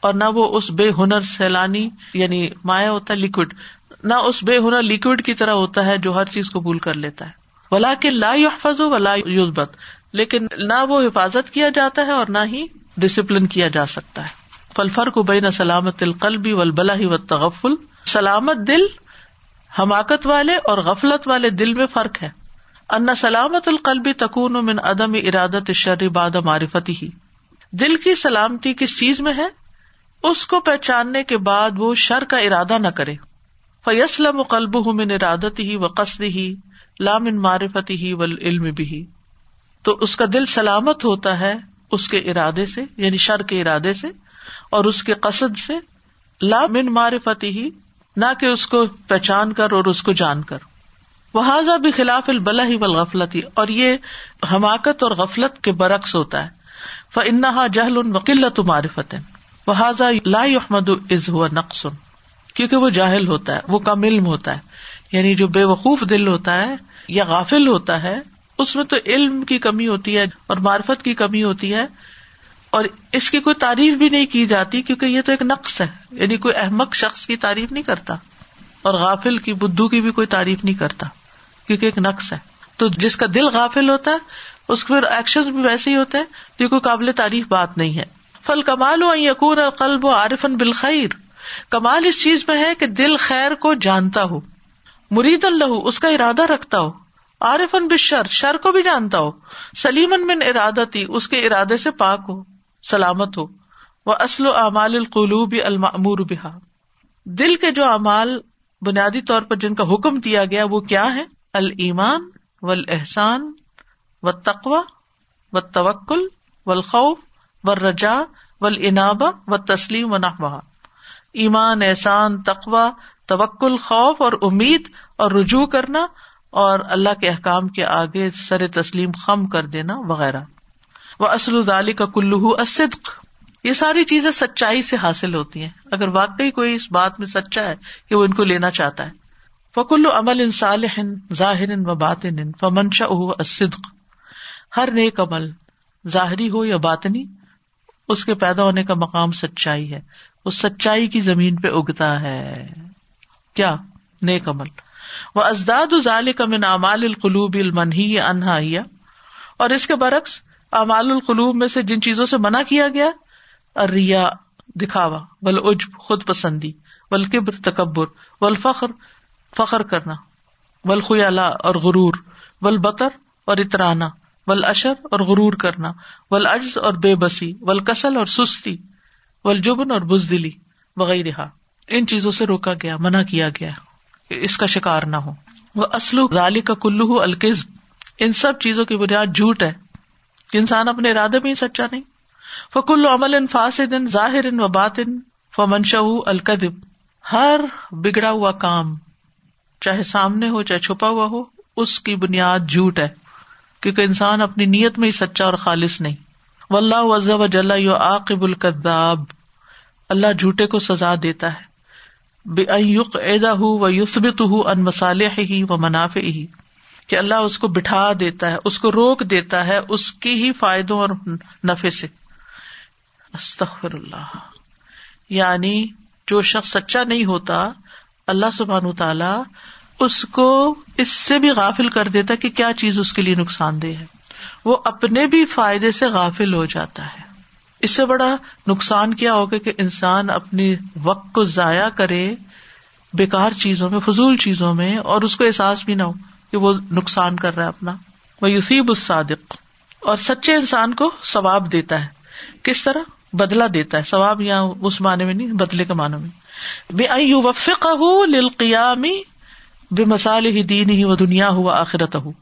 اور نہ وہ اس بے ہنر سیلانی یعنی مایا ہوتا ہے لکوڈ نہ اس بے ہنر لکوڈ کی طرح ہوتا ہے، جو ہر چیز قبول کر لیتا ہے۔ ولا کے لا یحفظ ولا یوزبت لیکن نہ وہ حفاظت کیا جاتا ہے اور نہ ہی ڈسپلن کیا جا سکتا ہے۔ فلفر کو بین سلامت القلبی ولبلا ہی و تغفل سلامت دل حماقت والے اور غفلت والے دل میں فرق ہے۔ ان سلامت القلبی تکون من عدم ارادت شر باد معرفتی ہی دل کی سلامتی کس چیز میں ہے؟ اس کو پہچاننے کے بعد وہ شر کا ارادہ نہ کرے۔ فیسلم قلب ہوں من ارادت ہی و قصد ہی لامن معرفتی ہی و علم بھی تو اس کا دل سلامت ہوتا ہے اس کے ارادے سے یعنی شر کے ارادے سے، اور اس کے قصد سے لامن معرفتی ہی، نہ کہ اس کو پہچان کر اور اس کو جان کر۔ وہ بھی خلاف البلا ہی غفلتی اور یہ حماقت اور غفلت کے برعکس ہوتا ہے۔ فنحا جہل وکلت معرفت۔ وہ لا احمد از ہوا نقص۔ کیونکہ وہ جاہل ہوتا ہے، وہ کم علم ہوتا ہے۔ یعنی جو بے وقوف دل ہوتا ہے یا غافل ہوتا ہے اس میں تو علم کی کمی ہوتی ہے اور معرفت کی کمی ہوتی ہے اور اس کی کوئی تعریف بھی نہیں کی جاتی کیونکہ یہ تو ایک نقص ہے یعنی کوئی احمد شخص کی تعریف نہیں کرتا اور غافل کی، بدھو کی بھی کوئی تعریف نہیں کرتا کیونکہ ایک نقص ہے۔ تو جس کا دل غافل ہوتا ہے، اس کے پھر ایکشن بھی ویسے ہی ہوتے ہیں جو کوئی قابل تعریف بات نہیں ہے۔ فل کمال ہو یقور اور قلب و عارفن بالخیر۔ کمال اس چیز میں ہے کہ دل خیر کو جانتا ہو، مرید اللہ اس کا ارادہ رکھتا ہو۔ عارفن بشر شر کو بھی جانتا ہو۔ سلیمن من ارادتی، اس کے ارادے سے پاک ہو، سلامت ہو۔ وہ اسل و اعمال القلوب المور بحا دل کے جو اعمال بنیادی طور پر جن کا حکم دیا گیا، وہ کیا ہے المان و احسان و تقوا و توکل و الخوف و رجا و انابا و تسلیم و نحوا ایمان، احسان تقوا توکل، خوف اور امید اور رجوع کرنا اور اللہ کے احکام کے آگے سر تسلیم خم کر دینا وغیرہ۔ وہ اسل کا کلو اسدق یہ ساری چیزیں سچائی سے حاصل ہوتی ہیں۔ اگر واقعی کوئی اس بات میں سچا ہے کہ وہ ان کو لینا چاہتا ہے۔ فکل عمل ان صالح ظاہر و بات فمنشا اسدق ہر نیک عمل ظاہری ہو یا باطنی، اس کے پیدا ہونے کا مقام سچائی ہے۔ وہ سچائی کی زمین پہ اگتا ہے۔ کیا؟ نیک عمل۔ وہ ازداد ظال کا من امال القلوب المنہی انہا اور اس کے برعکس امال القلوب میں سے جن چیزوں سے منع کیا گیا ریا دکھاوا ول عجب خود پسندی ول کبر تکبر ول فخر فخر کرنا ول اور غرور ول بطر اور اترانا ول اشر اور غرور کرنا ول اجز اور بے بسی ول کسل اور سستی ول جبن اور بزدلی وغیرہ ان چیزوں سے روکا گیا، منع کیا گیا۔ اس کا شکار نہ ہو۔ وہ اسلو غالی کا کلو الکز ان سب چیزوں کی بنیاد جھوٹ ہے۔ انسان اپنے ارادے میں ہی سچا نہیں۔ فکل عمل ان فاسد ان ظاہر ان و بات ان فمنشا الکدب ہر بگڑا ہوا کام، چاہے سامنے ہو، چاہے چھپا ہوا ہو، اس کی بنیاد جھوٹ ہے۔ کیونکہ انسان اپنی نیت میں ہی سچا اور خالص نہیں۔ و اللہ وز و جل عاقب القداب اللہ جھوٹے کو سزا دیتا ہے۔ بے ایق ہُو و یوسبت ہُو ان مسالح ہی و منافع ہی کہ اللہ اس کو بٹھا دیتا ہے، اس کو روک دیتا ہے اس کی ہی فائدوں اور نفے سے۔ استخر اللہ یعنی جو شخص سچا نہیں ہوتا، اللہ سبحان تعالی اس کو اس سے بھی غافل کر دیتا کہ کیا چیز اس کے لیے نقصان دہ ہے۔ وہ اپنے بھی فائدے سے غافل ہو جاتا ہے۔ اس سے بڑا نقصان کیا ہوگا کہ انسان اپنی وقت کو ضائع کرے بےکار چیزوں میں، فضول چیزوں میں، اور اس کو احساس بھی نہ ہو کہ وہ نقصان کر رہا ہے اپنا۔ وہ یوسیب الصادق، اور سچے انسان کو ثواب دیتا ہے۔ کس طرح؟ بدلا دیتا ہے۔ ثواب یا اس معنی میں نہیں، بدلے کے معنی میں۔ بے وفق للقیامی بے مسال ہی دین ہی وہ دنیا ہوا آخرت ہو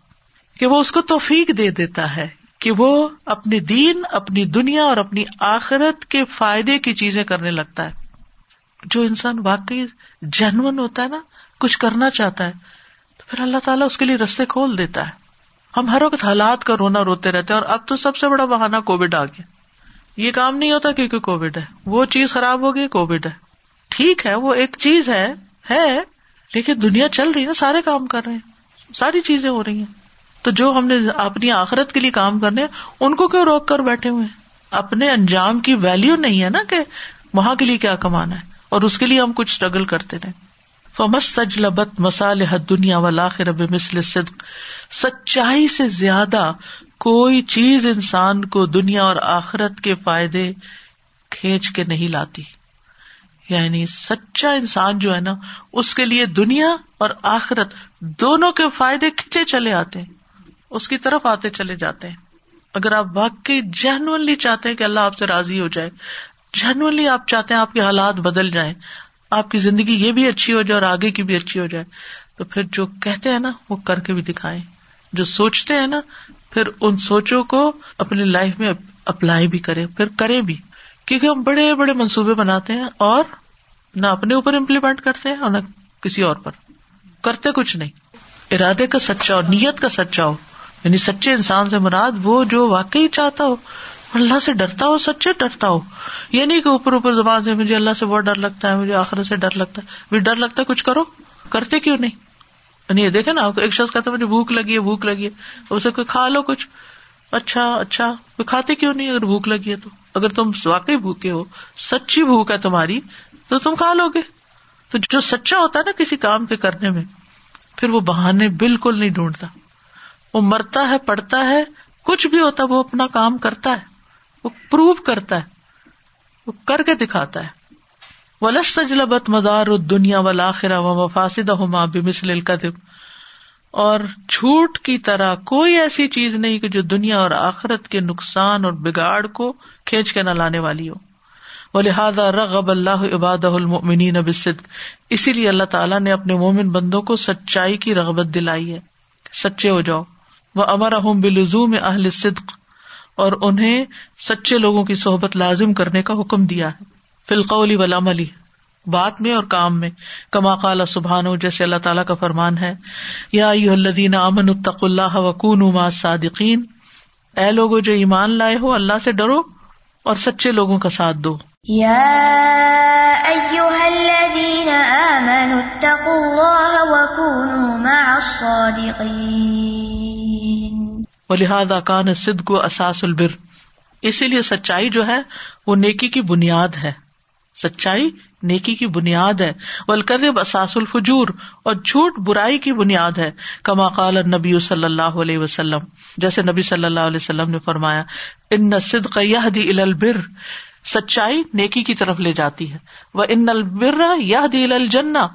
کہ وہ اس کو توفیق دے دیتا ہے۔ کہ وہ اپنی دین، اپنی دنیا اور اپنی آخرت کے فائدے کی چیزیں کرنے لگتا ہے۔ جو انسان واقعی جنون ہوتا ہے نا، کچھ کرنا چاہتا ہے، تو پھر اللہ تعالیٰ اس کے لیے رستے کھول دیتا ہے۔ ہم ہر وقت حالات کا رونا روتے رہتے ہیں اور اب تو سب سے بڑا بہانا کووڈ آ گیا۔ یہ کام نہیں ہوتا کیونکہ کووڈ ہے۔ وہ چیز خراب ہو گئی، کووڈ ہے۔ ٹھیک ہے، وہ ایک چیز ہے ہے، لیکن دنیا چل رہی ہے سارے کام کر رہے ہیں۔ ساری چیزیں ہو رہی ہیں۔ تو جو ہم نے اپنی آخرت کے لیے کام کرنے ان کو کیوں روک کر بیٹھے ہوئے اپنے انجام کی ویلو نہیں ہے نا کہ وہاں کے لیے کیا کمانا ہے، اور اس کے لیے ہم کچھ اسٹرگل کرتے رہے۔ فمس تجلبت مسالح دنیا والا مسل صدق سچائی سے زیادہ کوئی چیز انسان کو دنیا اور آخرت کے فائدے کھینچ کے نہیں لاتی۔ یعنی سچا انسان جو ہے نا، اس کے لیے دنیا اور آخرت دونوں کے فائدے کھینچے چلے آتے ہیں۔ اس کی طرف آتے چلے جاتے ہیں۔ اگر آپ واقعی جینونلی چاہتے ہیں کہ اللہ آپ سے راضی ہو جائے جینونلی آپ چاہتے ہیں آپ کے حالات بدل جائیں، آپ کی زندگی یہ بھی اچھی ہو جائے اور آگے کی بھی اچھی ہو جائے، تو پھر جو کہتے ہیں نا، وہ کر کے بھی دکھائے جو سوچتے ہیں نا، پھر ان سوچوں کو اپنی لائف میں اپلائی بھی کرے پھر کرے بھی۔ کیونکہ ہم بڑے بڑے منصوبے بناتے ہیں اور نہ اپنے اوپر امپلیمنٹ کرتے ہیں اور نہ کسی اور پر۔ کرتے کچھ نہیں۔ ارادے کا سچا ہو نیت کا سچا ہو۔ یعنی سچے انسان سے مراد وہ جو واقعی چاہتا ہو، اللہ سے ڈرتا ہو، سچے ڈرتا ہو۔ یہ نہیں کہ اوپر اوپر زبان سے مجھے اللہ سے بہت ڈر لگتا ہے، مجھے آخر سے ڈر لگتا ہے۔ ڈر لگتا ہے، کچھ کرو۔ کرتے کیوں نہیں؟ یعنی یہ دیکھے نا، ایک شخص کہتا مجھے بھوک لگی ہے، بھوک لگی ہے۔ اسے کوئی کھا لو کچھ۔ اچھا اچھا کھاتے کیوں نہیں؟ اگر بھوک لگی ہے تو۔ اگر تم واقعی بھوکے ہو، سچی بھوک ہے تمہاری، تو تم کھا لو گے۔ تو جو سچا ہوتا ہے نا کسی کام کے کرنے میں، پھر وہ بہانے بالکل نہیں ڈھونڈتا۔ وہ مرتا ہے پڑتا ہے، کچھ بھی ہوتا ہے، وہ اپنا کام کرتا ہے، وہ پروو کرتا ہے، وہ کر کے دکھاتا ہے۔ ولس تجلبت مدار دنیا والا و مفاصد ہوما بمثل القدب اور جھوٹ کی طرح کوئی ایسی چیز نہیں کہ جو دنیا اور آخرت کے نقصان اور بگاڑ کو کھینچ کے نہ لانے والی ہو۔ وہ لہٰذا رغب اللہ عباد المنین بصدق اسی لیے اللہ تعالیٰ نے اپنے مومن بندوں کو سچائی کی رغبت دلائی ہے۔ سچے ہو جاؤ۔ وہ امر احم بلزوم اہل صدق اور انہیں سچے لوگوں کی صحبت لازم کرنے کا حکم دیا ہے۔ فلقولی ولاملی بات میں اور کام میں، کما قال سبحان جیسے اللہ تعالیٰ کا فرمان ہے۔ یا الدین امن الطق اللہ وکون صادقین اے لوگ جو ایمان لائے ہو، اللہ سے ڈرو اور سچے لوگوں کا ساتھ دو۔ یا الذین آمنوا اتقوا اللہ وکونوا مع الصادقین۔ ولہذا کان صدق و اساس البر۔ اسی لیے سچائی جو ہے، وہ نیکی کی بنیاد ہے۔ سچائی نیکی کی بنیاد ہے۔ ولکرب اساس الفجور۔ اور جھوٹ برائی کی بنیاد ہے۔ کما قال نبی صلی اللہ علیہ وسلم۔ جیسے نبی صلی اللہ علیہ وسلم نے فرمایا، ان صدق دی البر۔ سچائی نیکی کی طرف لے جاتی ہے۔ وہ ان البر یہ دی الجنا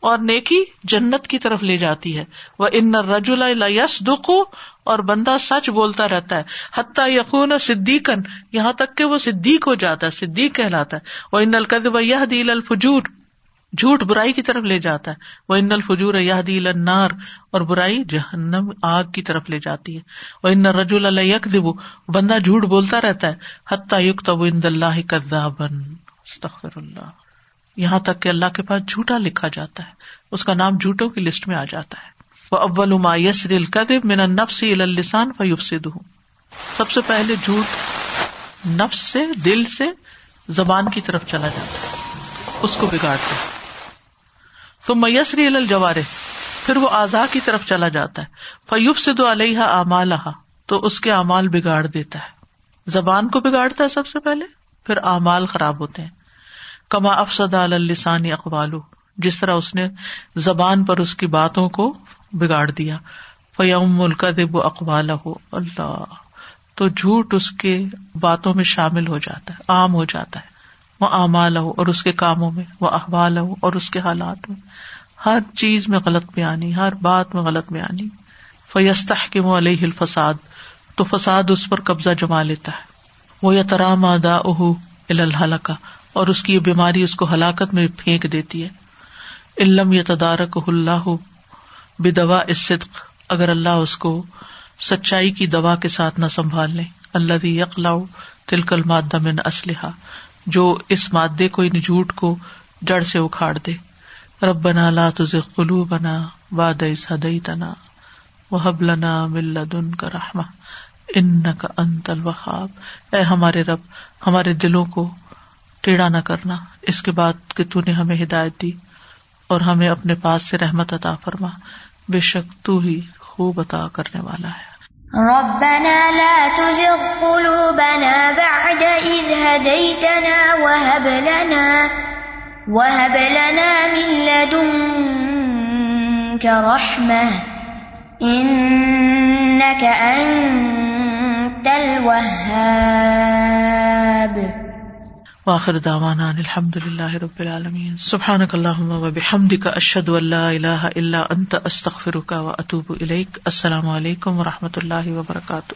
اور نیکی جنت کی طرف لے جاتی ہے۔ وہ ان رجول یس دکھو اور بندہ سچ بولتا رہتا ہے۔ حتیٰ یقون صدیقن یہاں تک کہ وہ صدیق ہو جاتا ہے صدیق کہلاتا ہے۔ وہ ان القدب یہ دل الفجور، جھوٹ برائی کی طرف لے جاتا ہے۔ وہ ان الفجور یہ دل النار، اور برائی جہنم، آگ کی طرف لے جاتی ہے۔ وہ ان رجول اللہ یک دب بندہ جھوٹ بولتا رہتا ہے۔ حتیٰ یق تب ان اللہ کدابن استغفر اللہ۔ یہاں تک کہ اللہ کے پاس جھوٹا لکھا جاتا ہے۔ اس کا نام جھوٹوں کی لسٹ میں آ جاتا ہے۔ وہ اول ما یسر القدب من نفس السان فیوفسد ہوں سب سے پہلے جھوٹ نفس سے، دل سے زبان کی طرف چلا جاتا ہے۔ اس کو بگاڑتا ہے۔ تو میسری الجوارے پھر وہ آزا کی طرف چلا جاتا ہے۔ فیوف سے دو علیہ امال تو اس کے امال بگاڑ دیتا ہے۔ زبان کو بگاڑتا ہے سب سے پہلے۔ پھر اعمال خراب ہوتے ہیں۔ کما افسد السانی اقبال جس طرح اس نے زبان پر اس کی باتوں کو بگاڑ دیا۔ فیم ملک دب اقبال ہو اللہ، تو جھوٹ اس کے باتوں میں شامل ہو جاتا ہے، عام ہو جاتا ہے۔ وہ امال ہو اور اس کے کاموں میں، وہ احوال ہو اور اس کے حالات میں۔ ہر چیز میں غلط میں آنی ہر بات میں غلط میں آنی فیست کے علیہ الفساد، تو فساد اس پر قبضہ جما لیتا ہے۔ وہ یا ترام ادا اہ الحلقہ اور اس کی یہ بیماری اس کو ہلاکت میں پھینک دیتی ہے۔ علم یا تدارک اللہ بے دوا صدق اگر اللہ اس کو سچائی کی دوا کے ساتھ نہ سنبھال لے۔ اللہ یقلا تلکل مادہ من اسلحہ، جو اس مادے کو ان جھوٹ کو جڑ سے اکھاڑ دے۔ رب بنا لا تجھے قلو بنا باد سدئی تنا وہ لنا ملدن کا رحما ان کا انت الوہاب۔ اے ہمارے رب، ہمارے دلوں کو ٹیڑھا نہ کرنا۔ اس کے بعد کہ تو نے ہمیں ہدایت دی اور ہمیں اپنے پاس سے رحمت عطا فرما۔ بے شک تو ہی خوب عطا کرنے والا ہے۔ ربنا لا تزغ قلوبنا بعد إذ هديتنا وهب لنا وهب لنا من لدنك رحمة إنك أنت الوهاب. واخر داوانا الحمد للہ رب العالمین. سبحانک اللہم و بحمدک، اشہد اشد لا الہ الا انت، استغفرک و اتوب الیک. السلام علیکم و رحمۃ اللہ وبرکاتہ.